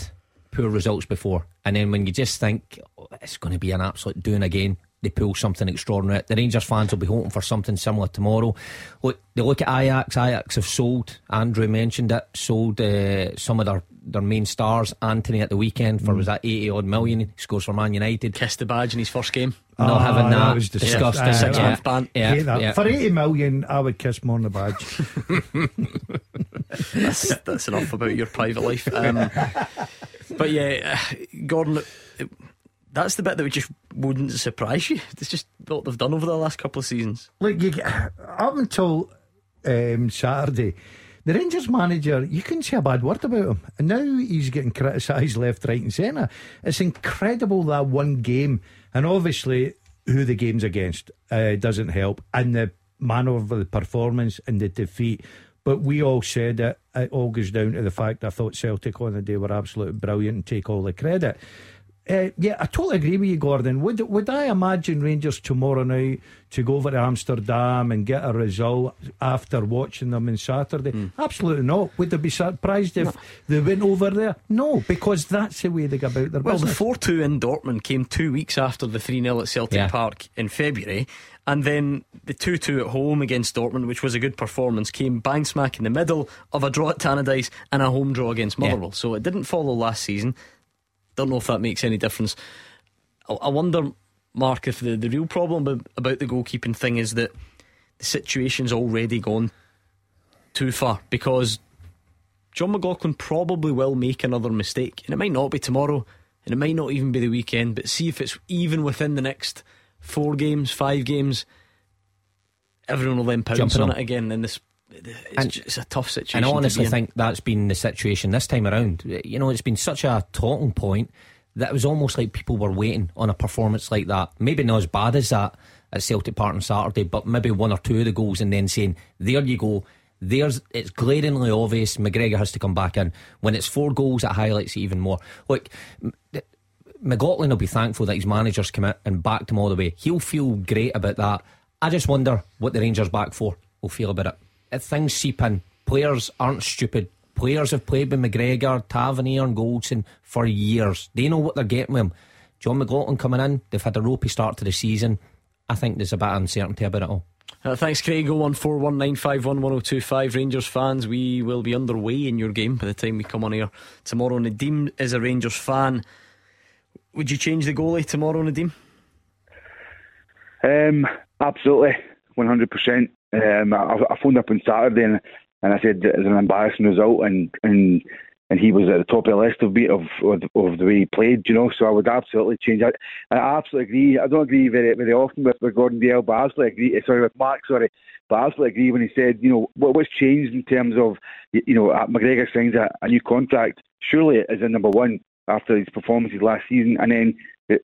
poor results before, and then when you just think oh, it's going to be an absolute doing again. They pull something extraordinary. The Rangers fans will be hoping for something similar tomorrow. Look, they look at Ajax. Ajax have sold. Andrew mentioned it. Sold uh, some of their, their main stars. Antony at the weekend for Mm. was that eighty odd million. He scores for Man United. Kissed the badge in his first game. Not Ah, having that. was disgusting. Ah, Six ah, month ban. Yeah, yeah. For 80 million, I would kiss more on the badge. that's, that's enough about your private life. Um, but yeah, uh, Gordon, it, that's the bit that would just wouldn't surprise you. It's just what they've done over the last couple of seasons. Look, you, up until um, Saturday, the Rangers manager, you couldn't say a bad word about him. And now he's getting criticised left, right, and centre. It's incredible that one game, and obviously who the game's against uh, doesn't help, and the manner of the performance and the defeat. But we all said it. It all goes down to the fact I thought Celtic on the day were absolutely brilliant and take all the credit. Uh, yeah, I totally agree with you, Gordon. Would would I imagine Rangers tomorrow night to go over to Amsterdam and get a result after watching them on Saturday? Hmm. Absolutely not. Would they be surprised if they went over there? No, because that's the way they go about their business. Well, the 4 2 in Dortmund came two weeks after the 3 0 at Celtic Yeah. Park in February. And then the 2 2 at home against Dortmund, which was a good performance, came bang smack in the middle of a draw at Tannadice and a home draw against Yeah. Motherwell. So it didn't follow last season. Don't know if that makes any difference. I, I wonder, Mark, if the, the real problem about the goalkeeping thing is that the situation's already gone too far because Jon McLaughlin probably will make another mistake, and it might not be tomorrow, and it might not even be the weekend. But see if it's even within the next four games, five games, everyone will then pounce on. it again. And this, it's, And- ju- it's a tough situation. And I honestly think that's been the situation this time around. You know, it's been such a talking point that it was almost like people were waiting on a performance like that. Maybe not as bad as that at Celtic Park on Saturday, but maybe one or two of the goals, and then saying, "There you go." There's it's glaringly obvious McGregor has to come back in. When it's four goals, it highlights it even more. Look, McLaughlin will be thankful that his managers come out and backed him all the way. He'll feel great about that. I just wonder what the Rangers back for will feel about it. If things seep in, players aren't stupid. Players have played with McGregor, Tavernier, and Goldson for years. They know what they're getting with him. Jon McLaughlin coming in, they've had a ropey start to the season. I think there's a bit of uncertainty about it all. Uh, thanks, Craig. 01419511025. Rangers fans, we will be underway in your game by the time we come on air tomorrow. Nadim is a Rangers fan. Would you change the goalie tomorrow, Nadim? Um, absolutely, one hundred percent. Um, I, I phoned up on Saturday and, and I said it was an embarrassing result, and and and he was at the top of the list of of, of of the way he played, you know. So I would absolutely change that. I absolutely agree. I don't agree very very often with, with Gordon Dale, but I absolutely agree. Sorry, with Mark, sorry, but I absolutely agree when he said, you know, what what's changed in terms of, you know, uh, McGregor signs a, a new contract. Surely is a number one after his performances last season, and then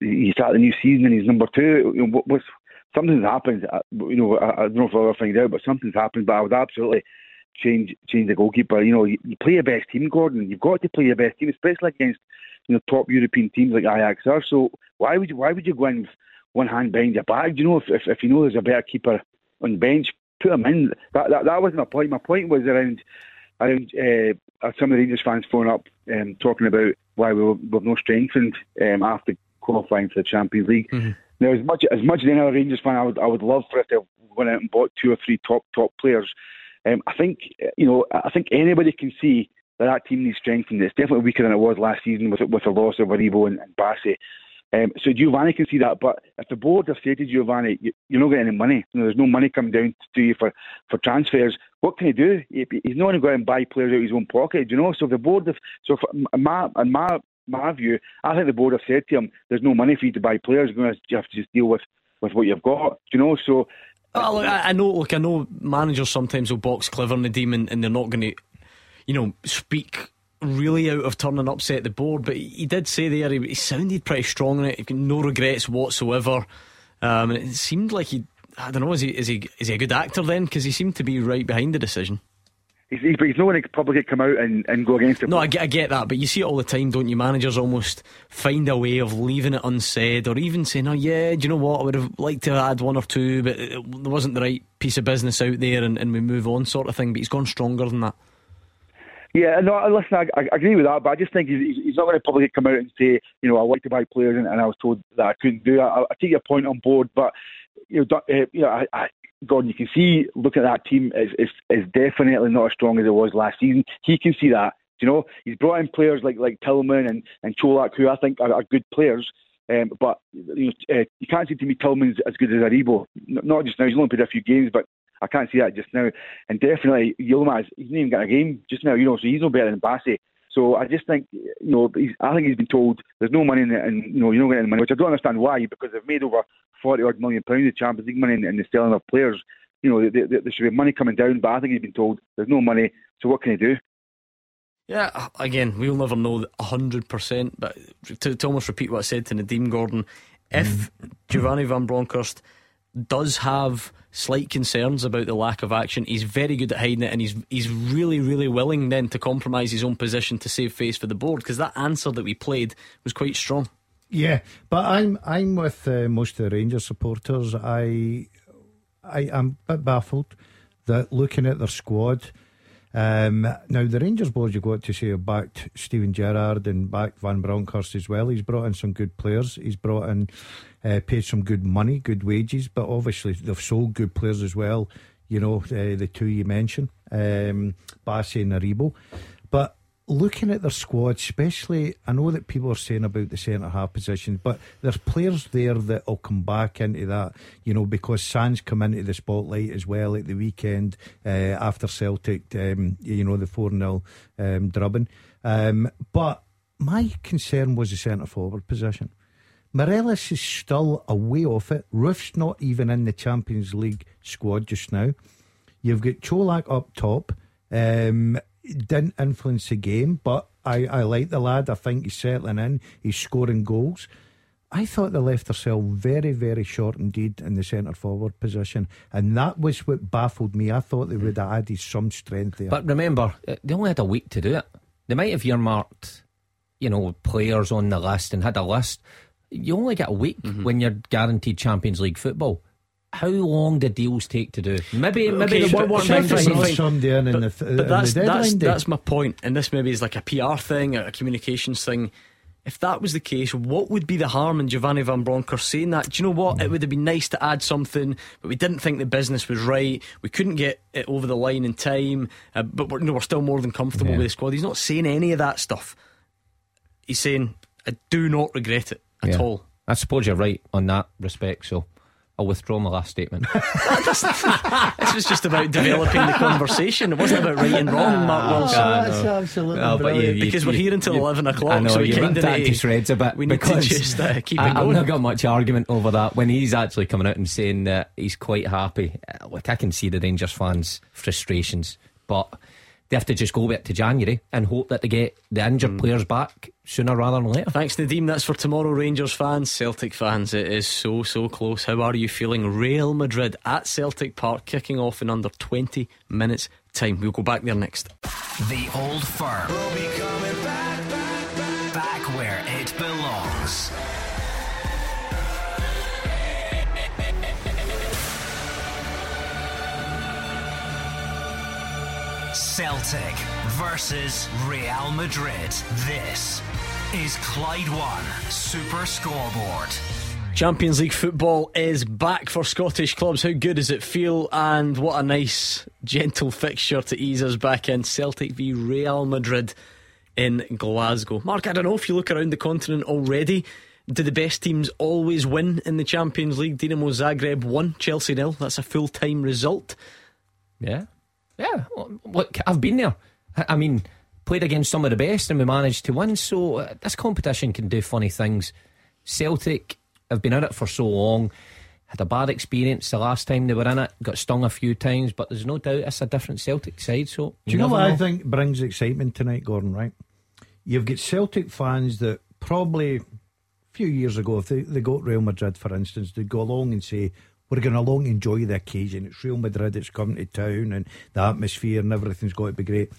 he started the new season and he's number two. What, what's something's happened. uh, You know, I, I don't know if I'll ever find out, but something's happened. But I would absolutely change change the goalkeeper. You know, you, you play your best team, Gordon. You've got to play your best team, especially against you know top European teams like Ajax are. So why would you why would you go in with one hand behind your back? You know, if if, if you know there's a better keeper on bench, put him in. That that, that wasn't my point. My point was around around uh, some of the Rangers fans phone up um, talking about why we were, we've no strengthened um, after qualifying for the Champions League. Now, as much as much as any Rangers fan, I would I would love for us to have out and bought two or three top top players. Um, I think you know I think anybody can see that that team needs strengthening. It's definitely weaker than it was last season with with the loss of Aribo and, and Bassey. Um, so Giovanni can see that, but if the board have to Giovanni, you, you're not getting any money, you know, there's no money coming down to you for, for transfers, what can he do? He, he's not going to go out and buy players out of his own pocket, you know. So the board have, so my, in my my view, I think the board have said to him, there's no money for you to buy players, to have to just deal with, with what you've got, you know. So look, I, know. Look, I know managers sometimes will box clever Nadim, and, and they're not going to, you know, speak really out of turn and upset the board. But he, did say there he, he sounded pretty strong on it. No regrets whatsoever, um, and it seemed like he. I don't know. Is he is he is he a good actor then? Because he seemed to be right behind the decision. He's, he's, he's not going to publicly come out and, and go against it. No, I get, I get that, but you see it all the time, don't you? Managers almost find a way of leaving it unsaid, or even saying, "Oh yeah, do you know what? I would have liked to add one or two, but it, there wasn't the right piece of business out there, and, and we move on, sort of thing." But he's gone stronger than that. Yeah, no, listen, I, I agree with that, but I just think he's, he's not going to publicly come out and say, you know, I like to buy players, and, and I was told that I couldn't do that. I, I take your point on board, but you know, uh, you know, I, I, Gordon, you can see looking at that team is is is definitely not as strong as it was last season. He can see that. You know, he's brought in players like like Tillman and and Colak, who I think are, are good players. Um, but you know, uh, you can't say to me Tillman's as good as Aribo. Not just now. He's only played a few games, but I can't see that just now. And definitely Yilmaz, he's not even got a game just now. You know, so he's no better than Bassey. So I just think, you know, he's, I think he's been told there's no money in it, and you know, you're not getting money, which I don't understand why, because they've made over forty odd million pounds in Champions League money and, in the selling of players. You know, there, there, there should be money coming down, but I think he's been told there's no money. So what can he do? Yeah, again, we'll never know hundred percent. But to, to almost repeat what I said to Nadim Gordon, hmm. if Giovanni Van Bronckhorst does have slight concerns about the lack of action, he's very good at hiding it, and he's he's really really willing then to compromise his own position to save face for the board because that answer that we played was quite strong. Yeah, but I'm I'm with uh, most of the Rangers supporters. I I am a bit baffled that looking at their squad. Um, now the Rangers board, you've got to say, have backed Steven Gerrard and backed Van Bronckhorst as well. He's brought in some good players. He's brought in, uh, paid some good money, good wages, but obviously they've sold good players as well. You know, uh, the two you mentioned, um, Bassey and Aribo. Looking at their squad, especially, I know that people are saying about the centre half position, but there's players there that will come back into that, you know, because Sands come into the spotlight as well at the weekend uh, after Celtic, um, you know, the 4 0 um, drubbing. Um, but my concern was the centre forward position. Morelos is still away off it. Roofe's not even in the Champions League squad just now. You've got Colak up top. Um, didn't influence the game, but I, I like the lad. I think he's settling in. He's scoring goals. I thought they left themselves very, very short indeed in the centre forward position, and that was what baffled me. I thought they would have added some strength there. But remember, uh, they only had a week to do it. They might have earmarked, you know, players on the list and had a list. You only get a week Mm-hmm. when you're guaranteed Champions League football. How long do deals take to do? Maybe, maybe Okay, the but- work but work fine, fine. fine. Somebody in in But, the th- but in that's, the that's, that's my point. point, and this maybe is like a PR thing, a communications thing. If that was the case, what would be the harm in Giovanni Van Bronckhorst saying that? Do you know what? It would have been nice to add something, but we didn't think the business was right. We couldn't get it over the line in time, uh, but we're, you know, we're still more than comfortable Yeah. with the squad. He's not saying any of that stuff. He's saying, I do not regret it at Yeah. all. I suppose you're right on that respect, so I'll withdraw my last statement. this was just about developing the conversation. It wasn't about right and wrong, Mark Wilson. Ah, that's absolutely No, but you- brilliant. you- because we're here until you- 11 I o'clock, know, so we you kind ripped of that need to shreds a bit. We need because to just uh, keep I, it going. I've not got much argument over that. When he's actually coming out and saying that he's quite happy, uh, like I can see the Rangers fans' frustrations, but they have to just go back to January and hope that they get the injured hmm. players back sooner rather than later. Thanks, Nadeem. That's for tomorrow, Rangers fans, Celtic fans. It is so, so close. How are you feeling? Real Madrid at Celtic Park, kicking off in under 20 minutes' time. We'll go back there next. The Old Firm. Back Celtic versus Real Madrid. This is Clyde One Super Scoreboard. Champions League football is back for Scottish clubs. How good does it feel? And what a nice, gentle fixture to ease us back in. Celtic v Real Madrid in Glasgow. Mark, I don't know if you look around the continent already. Do the best teams always win in the Champions League? Dinamo Zagreb won, Chelsea nil. That's a full time result. Yeah. Yeah. Well, Look, I've been there. I mean, played against some of the best and we managed to win. So uh, this competition can do funny things. Celtic have been in it for so long. Had a bad experience the last time they were in it. Got stung a few times, but there's no doubt it's a different Celtic side. So Do you know what I think brings excitement tonight, Gordon? Right? You've got Celtic fans that probably a few years ago, if they, they got Real Madrid, for instance, they'd go along and say, We're going along and enjoy the occasion. It's Real Madrid, it's coming to town, and the atmosphere and everything's got to be great.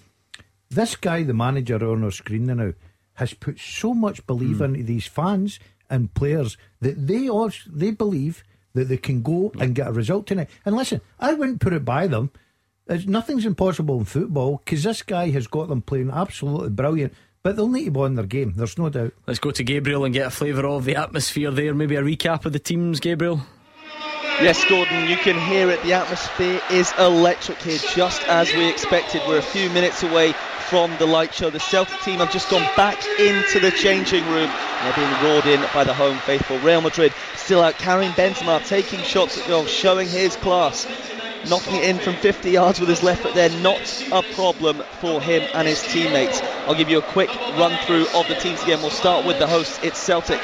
This guy, the manager on our screen now, has put so much belief Hmm. into these fans and players that they all, they believe that they can go and get a result tonight. And listen, I wouldn't put it by them. There's, nothing's impossible in football because this guy has got them playing absolutely brilliant. But they'll need to be on their game. There's no doubt. Let's go to Gabriel and get a flavour of the atmosphere there. Maybe a recap of the teams, Gabriel. Yes, Gordon, you can hear it. The atmosphere is electric here, just as we expected. We're a few minutes away from the light show. The Celtic team have just gone back into the changing room. They're being roared in by the home faithful. Real Madrid still out carrying Benzema, taking shots at goal, showing his class. Knocking it in from 50 yards with his left foot there, not a problem for him and his teammates. I'll give you a quick run through of the teams again. We'll start with the hosts, it's Celtic.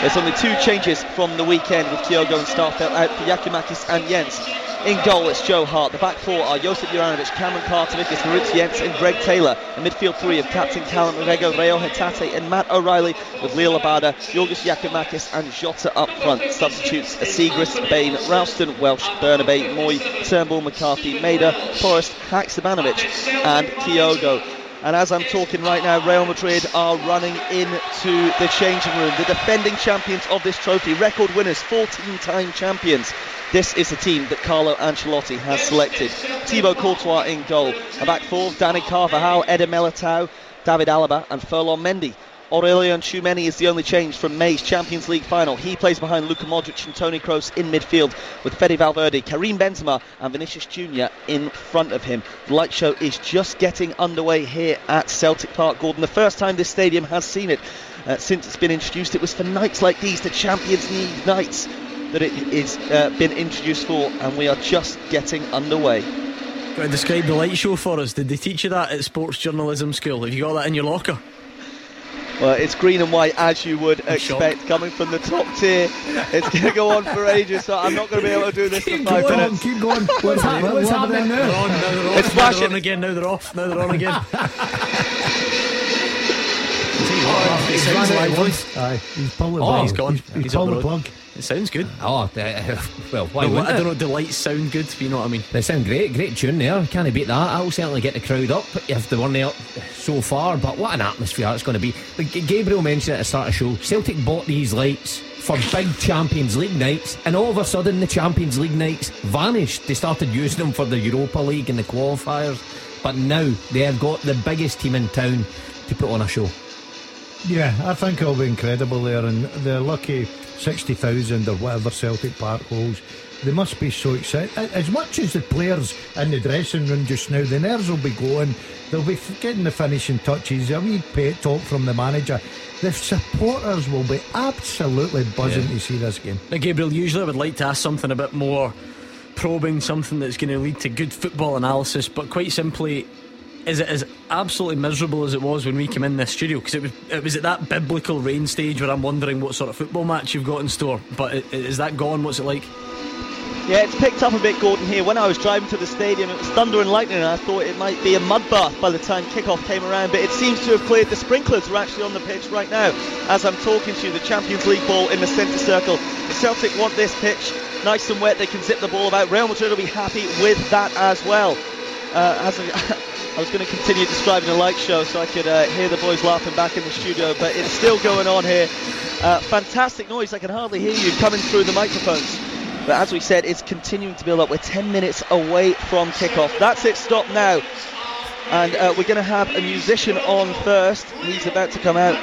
There's only two changes from the weekend with Kyogo and Starfelt out for Giakoumakis and Jenz. In goal, it's Joe Hart. The back four are Josip Juranovic, Cameron Carter, Vickers, Moritz Jenz and Greg Taylor. The midfield three of captain Callum McGregor, Reo Hatate and Matt O'Riley with Liel Abada, Yorgos Giakoumakis and Jota up front. Substitutes Siegrist, Bain, Ralston, Welsh, Bernabei, Mooy, Turnbull, McCarthy, Maeda, Forrest, Haksabanovic and Kyogo. And as I'm talking right now, Real Madrid are running into the changing room. The defending champions of this trophy, record winners, 14 time champions. This is the team that Carlo Ancelotti has selected. Thibaut Courtois in goal. A back four, Dani Carvajal, Eder Militao, David Alaba, and Ferland Mendy. Aurelien Tchouameni is the only change from May's Champions League final. He plays behind Luka Modric and Toni Kroos in midfield with Fede Valverde, Karim Benzema and Vinicius Junior in front of him. The light show is just getting underway here at Celtic Park, Gordon. The first time this stadium has seen it uh, since it's been introduced, it was for nights like these, the Champions League nights, that it is uh, been introduced for, and we are just getting underway. Got to describe the light show for us. Did they teach you that at sports journalism school? Have you got that in your locker? Well, it's green and white as you would expect coming from the top tier. It's going to go on for ages, so I'm not going to be able to do this keep for five going, minutes. Keep going. What's, happening? What's happening now? They're on, now they're off. It's now they're flashing. on again. Now they're off. Now they're on again. It sounds ran out of lively. voice. Aye, he's pulled the Oh, plug. he's gone. He's, he's He's pulled the the plug. It sounds good. Oh, uh, well, why The li- wouldn't I it? don't know. The lights sound good. If you know what I mean. They sound great, great tune there. Can't beat that. I'll certainly get the crowd up if they weren't there so far. But what an atmosphere it's going to be. Like Gabriel mentioned at the start of the show, Celtic bought these lights for big Champions League nights, and all of a sudden the Champions League nights vanished. They started using them for the Europa League and the qualifiers, but now they have got the biggest team in town to put on a show. Yeah, I think it'll be incredible there, and they're lucky 60,000 or whatever Celtic Park holds. They must be so excited. As much as the players in the dressing room just now, the nerves will be going. They'll be getting the finishing touches. A wee pay talk from the manager. The supporters will be absolutely buzzing Yeah. to see this game. Now, Gabriel, usually I would like to ask something a bit more probing, something that's going to lead to good football analysis, but quite simply, is it as absolutely miserable as it was when we came in this studio? Because it was, it was at that biblical rain stage where I'm wondering what sort of football match you've got in store. But i- is that gone? What's it like? Yeah, it's picked up a bit, Gordon, here. When I was driving to the stadium, it was thunder and lightning, and I thought it might be a mud bath by the time kickoff came around, but it seems to have cleared. The sprinklers are actually on the pitch right now as I'm talking to you. The Champions League ball in the centre circle. The Celtic want this pitch nice and wet. They can zip the ball about. Real Madrid will be happy with that as well. Uh, as I, I was going to continue describing the light show so I could uh, hear the boys laughing back in the studio, but it's still going on here. Uh, fantastic noise. I can hardly hear you coming through the microphones. But as we said, it's continuing to build up. We're 10 minutes away from kickoff. That's it, stop now. And uh, we're going to have a musician on first. He's about to come out.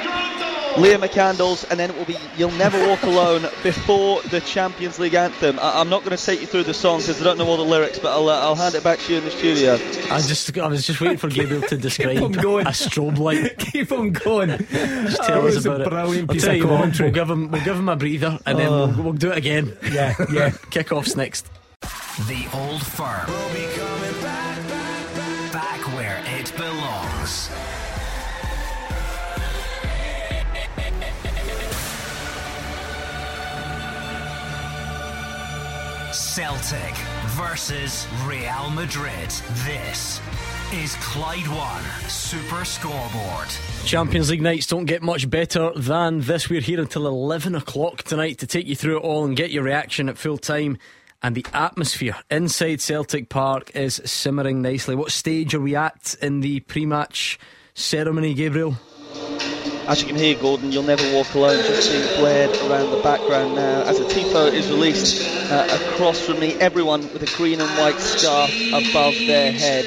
Liam McCandles, and then it will be You'll Never Walk Alone before the Champions League anthem. I- I'm not going to take you through the song because I don't know all the lyrics, but I'll, uh, I'll hand it back to you in the studio. I just I was just waiting for Gabriel to describe on going. a strobe light. Keep on going. Just That tell us was a about it. brilliant I'll tell of you what, we'll give him we'll give him a breather and then Oh. we'll, we'll do it again. Yeah, yeah. Kickoff's next. The Old Firm. Celtic versus Real Madrid. This is Clyde One Super Scoreboard. Champions League nights don't get much better than this. We're here until 11 o'clock tonight to take you through it all and get your reaction at full time. And the atmosphere inside Celtic Park is simmering nicely. What stage are we at in the pre match ceremony, Gabriel? As you can hear, Gordon, You'll Never Walk Alone just being blared around the background now. As the tifo is released uh, across from me, everyone with a green and white scarf above their head.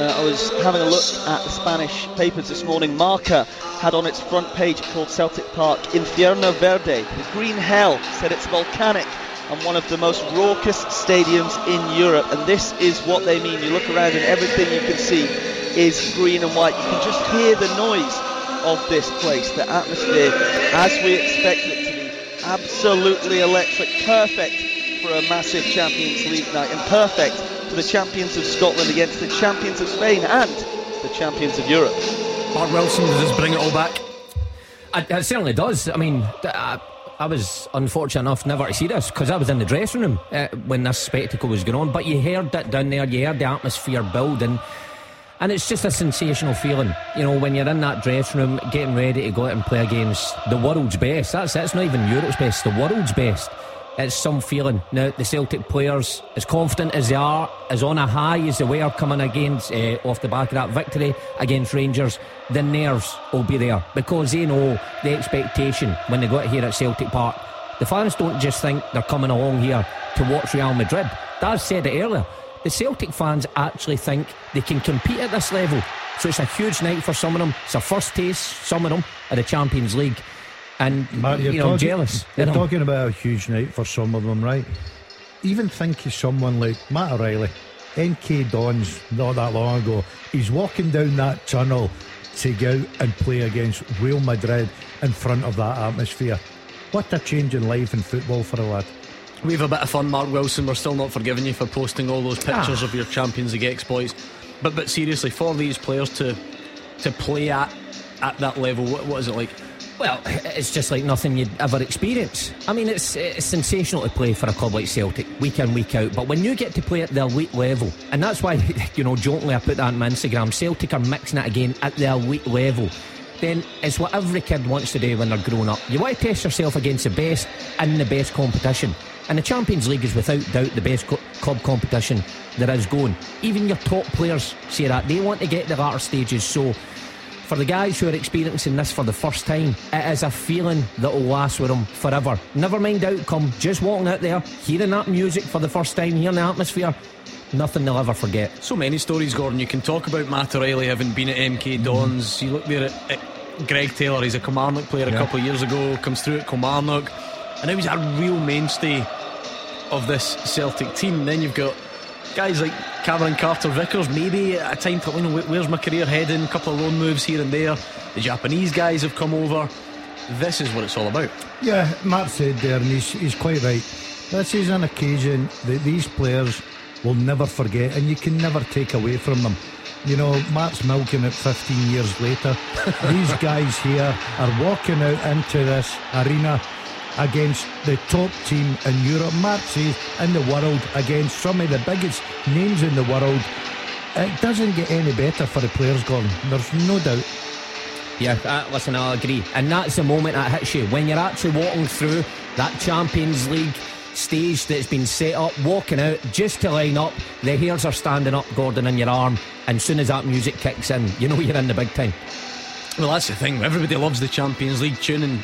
Uh, I was having a look at the Spanish papers this morning. Marca had on its front page called Celtic Park Infierno Verde. The green hell said it's volcanic and one of the most raucous stadiums in Europe. And this is what they mean. You look around and everything you can see is green and white. You can just hear the noise of this place, the atmosphere, as we expect it to be. Absolutely electric, perfect for a massive Champions League night, and perfect for the champions of Scotland against the champions of Spain and the champions of Europe. Mark Wilson, does this bring it all back? It, it certainly does. I mean, I, I was unfortunate enough never to see this because I was in the dressing room uh, when this spectacle was going on. But you heard it down there, you heard the atmosphere building. And it's just a sensational feeling, you know, when you're in that dressing room getting ready to go out and play against the world's best. That's that's not even Europe's best, the world's best. it's some feeling. Now, the Celtic players, as confident as they are, as on a high as they were coming against uh, off the back of that victory against Rangers, the nerves will be there because they know the expectation when they got here at Celtic Park. The fans don't just think they're coming along here to watch Real Madrid. Daz said it earlier. The Celtic fans actually think they can compete at this level. So it's a huge night for some of them. It's a first taste, some of them, of the Champions League. And, Matt, you're you know, talking, jealous. You're you know. talking about a huge night for some of them, right? Even think of someone like Matt O'Riley, MK Dons, not that long ago. He's walking down that tunnel to go and play against Real Madrid in front of that atmosphere. What a change in life in football for a lad. We have a bit of fun, Mark Wilson. We're still not forgiving you for posting all those pictures Ah. of your Champions League exploits. But but seriously, for these players to to play at at that level, what, what is it like? Well, it's just like nothing you'd ever experience. I mean, it's, it's sensational to play for a club like Celtic, week in, week out. But when you get to play at the elite level, and that's why, you know, jokingly I put that on my Instagram, Celtic are mixing it again at the elite level. Then it's what every kid wants to do when they're grown up. You want to test yourself against the best in the best competition. And the Champions League is without doubt the best co- club competition there is going. Even your top players say that. They want to get to the latter stages. So for the guys who are experiencing this for the first time, it is a feeling that will last with them forever. Never mind outcome, just walking out there, hearing that music for the first time, hearing the atmosphere, nothing they'll ever forget. So many stories, Gordon. You can talk about Matt O'Riley having been at MK mm-hmm. Dons. You look there at, at Greg Taylor, he's a Kilmarnock player a couple of years ago, comes through at Kilmarnock, and now he's a real mainstay of this Celtic team. Then you've got guys like Cameron Carter Vickers, maybe at a time you know, where's my career heading? A couple of loan moves here and there. The Japanese guys have come over. This is what it's all about. Yeah, Matt said there, and he's, he's quite right. This is an occasion that these players will never forget, and you can never take away from them. You know, Matt's milking it 15 years later. these guys here are walking out into this arena against the top team in Europe. Matt says in the world against some of the biggest names in the world. It doesn't get any better for the players, Gordon. There's no doubt. Yeah, uh, listen, I'll agree. And that's the moment that hits you when you're actually walking through that Champions League stage that's been set up, walking out just to line up. The hairs are standing up, Gordon, in your arm. And soon as that music kicks in, you know you're in the big time. Well, that's the thing. Everybody loves the Champions League tune, and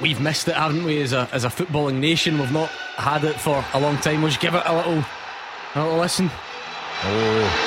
we've missed it, haven't we? As a as a footballing nation, we've not had it for a long time. We'll give it a little, a little listen. Oh.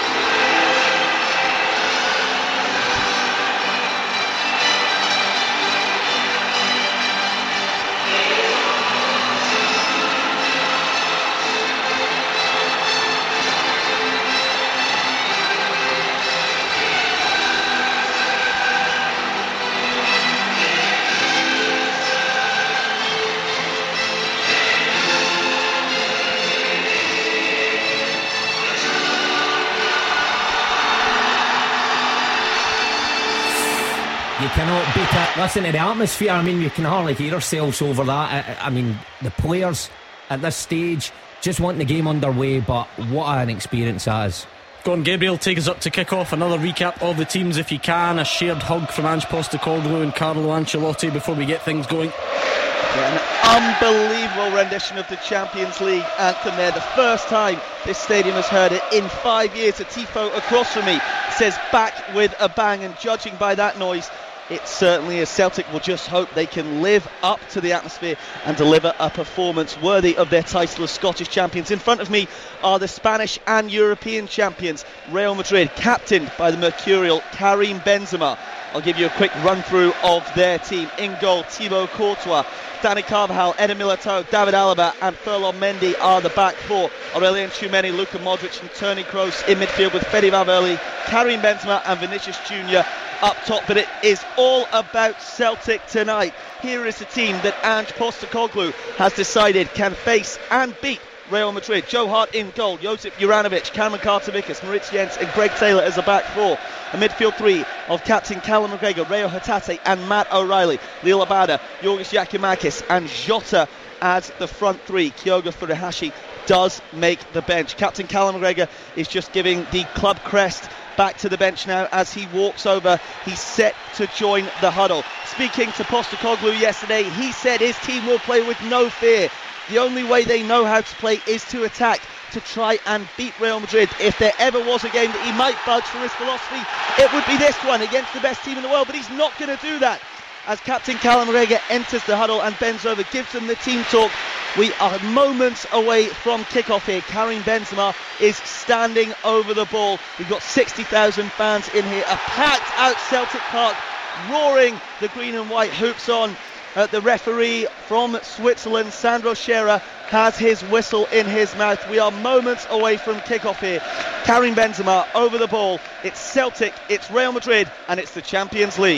Listen to the atmosphere. I mean, you can hardly hear ourselves over that. I, I mean, the players at this stage just want the game underway, but what an experience that is. Go on, Gabriel, take us up to kick off. Another recap of the teams, if you can. A shared hug from Ange Postecoglou and Carlo Ancelotti before we get things going. Yeah, an unbelievable rendition of the Champions League anthem there. The first time this stadium has heard it in five years. A Tifo across from me says back with a bang, and judging by that noise, it certainly is. Celtic will just hope they can live up to the atmosphere and deliver a performance worthy of their title of Scottish champions. In front of me are the Spanish and European champions, Real Madrid, captained by the Mercurial Karim Benzema. I'll give you a quick run through of their team. In goal, Thibaut Courtois, Dani Carvajal, Eder Militao, David Alaba, and Ferland Mendy are the back four. Aurelien Tchouameni, Luka Modric, and Toni Kroos in midfield with Fede Valverde, Karim Benzema, and Vinicius Junior up top. But it is all about Celtic tonight. Here is the team that Ange Postecoglou has decided can face and beat Real Madrid. Joe Hart in goal, Josip Juranovic, Cameron Carter-Vickers, Moritz Jenz and Greg Taylor as a back four. A midfield three of captain Callum McGregor, Reo Hatate and Matt O'Riley. Liel Abada, Yorgos Giakoumakis and Jota as the front three. Kyogo Furuhashi does make the bench. Captain Callum McGregor is just giving the club crest back to the bench now as he walks over. He's set to join the huddle. Speaking to Postecoglou yesterday, he said his team will play with no fear The only way they know how to play is to attack, to try and beat Real Madrid. If there ever was a game that he might budge from his philosophy, it would be this one against the best team in the world, but he's not going to do that. As captain Callum McGregor enters the huddle and bends over, gives them the team talk. We are moments away from kickoff here. Karim Benzema is standing over the ball. We've got 60,000 fans in here, a packed out Celtic Park, roaring the green and white hoops on. Uh, the referee from Switzerland, Sandro Schärer, has his whistle in his mouth. We are moments away from kickoff here. Karim Benzema over the ball. It's Celtic, it's Real Madrid, and it's the Champions League.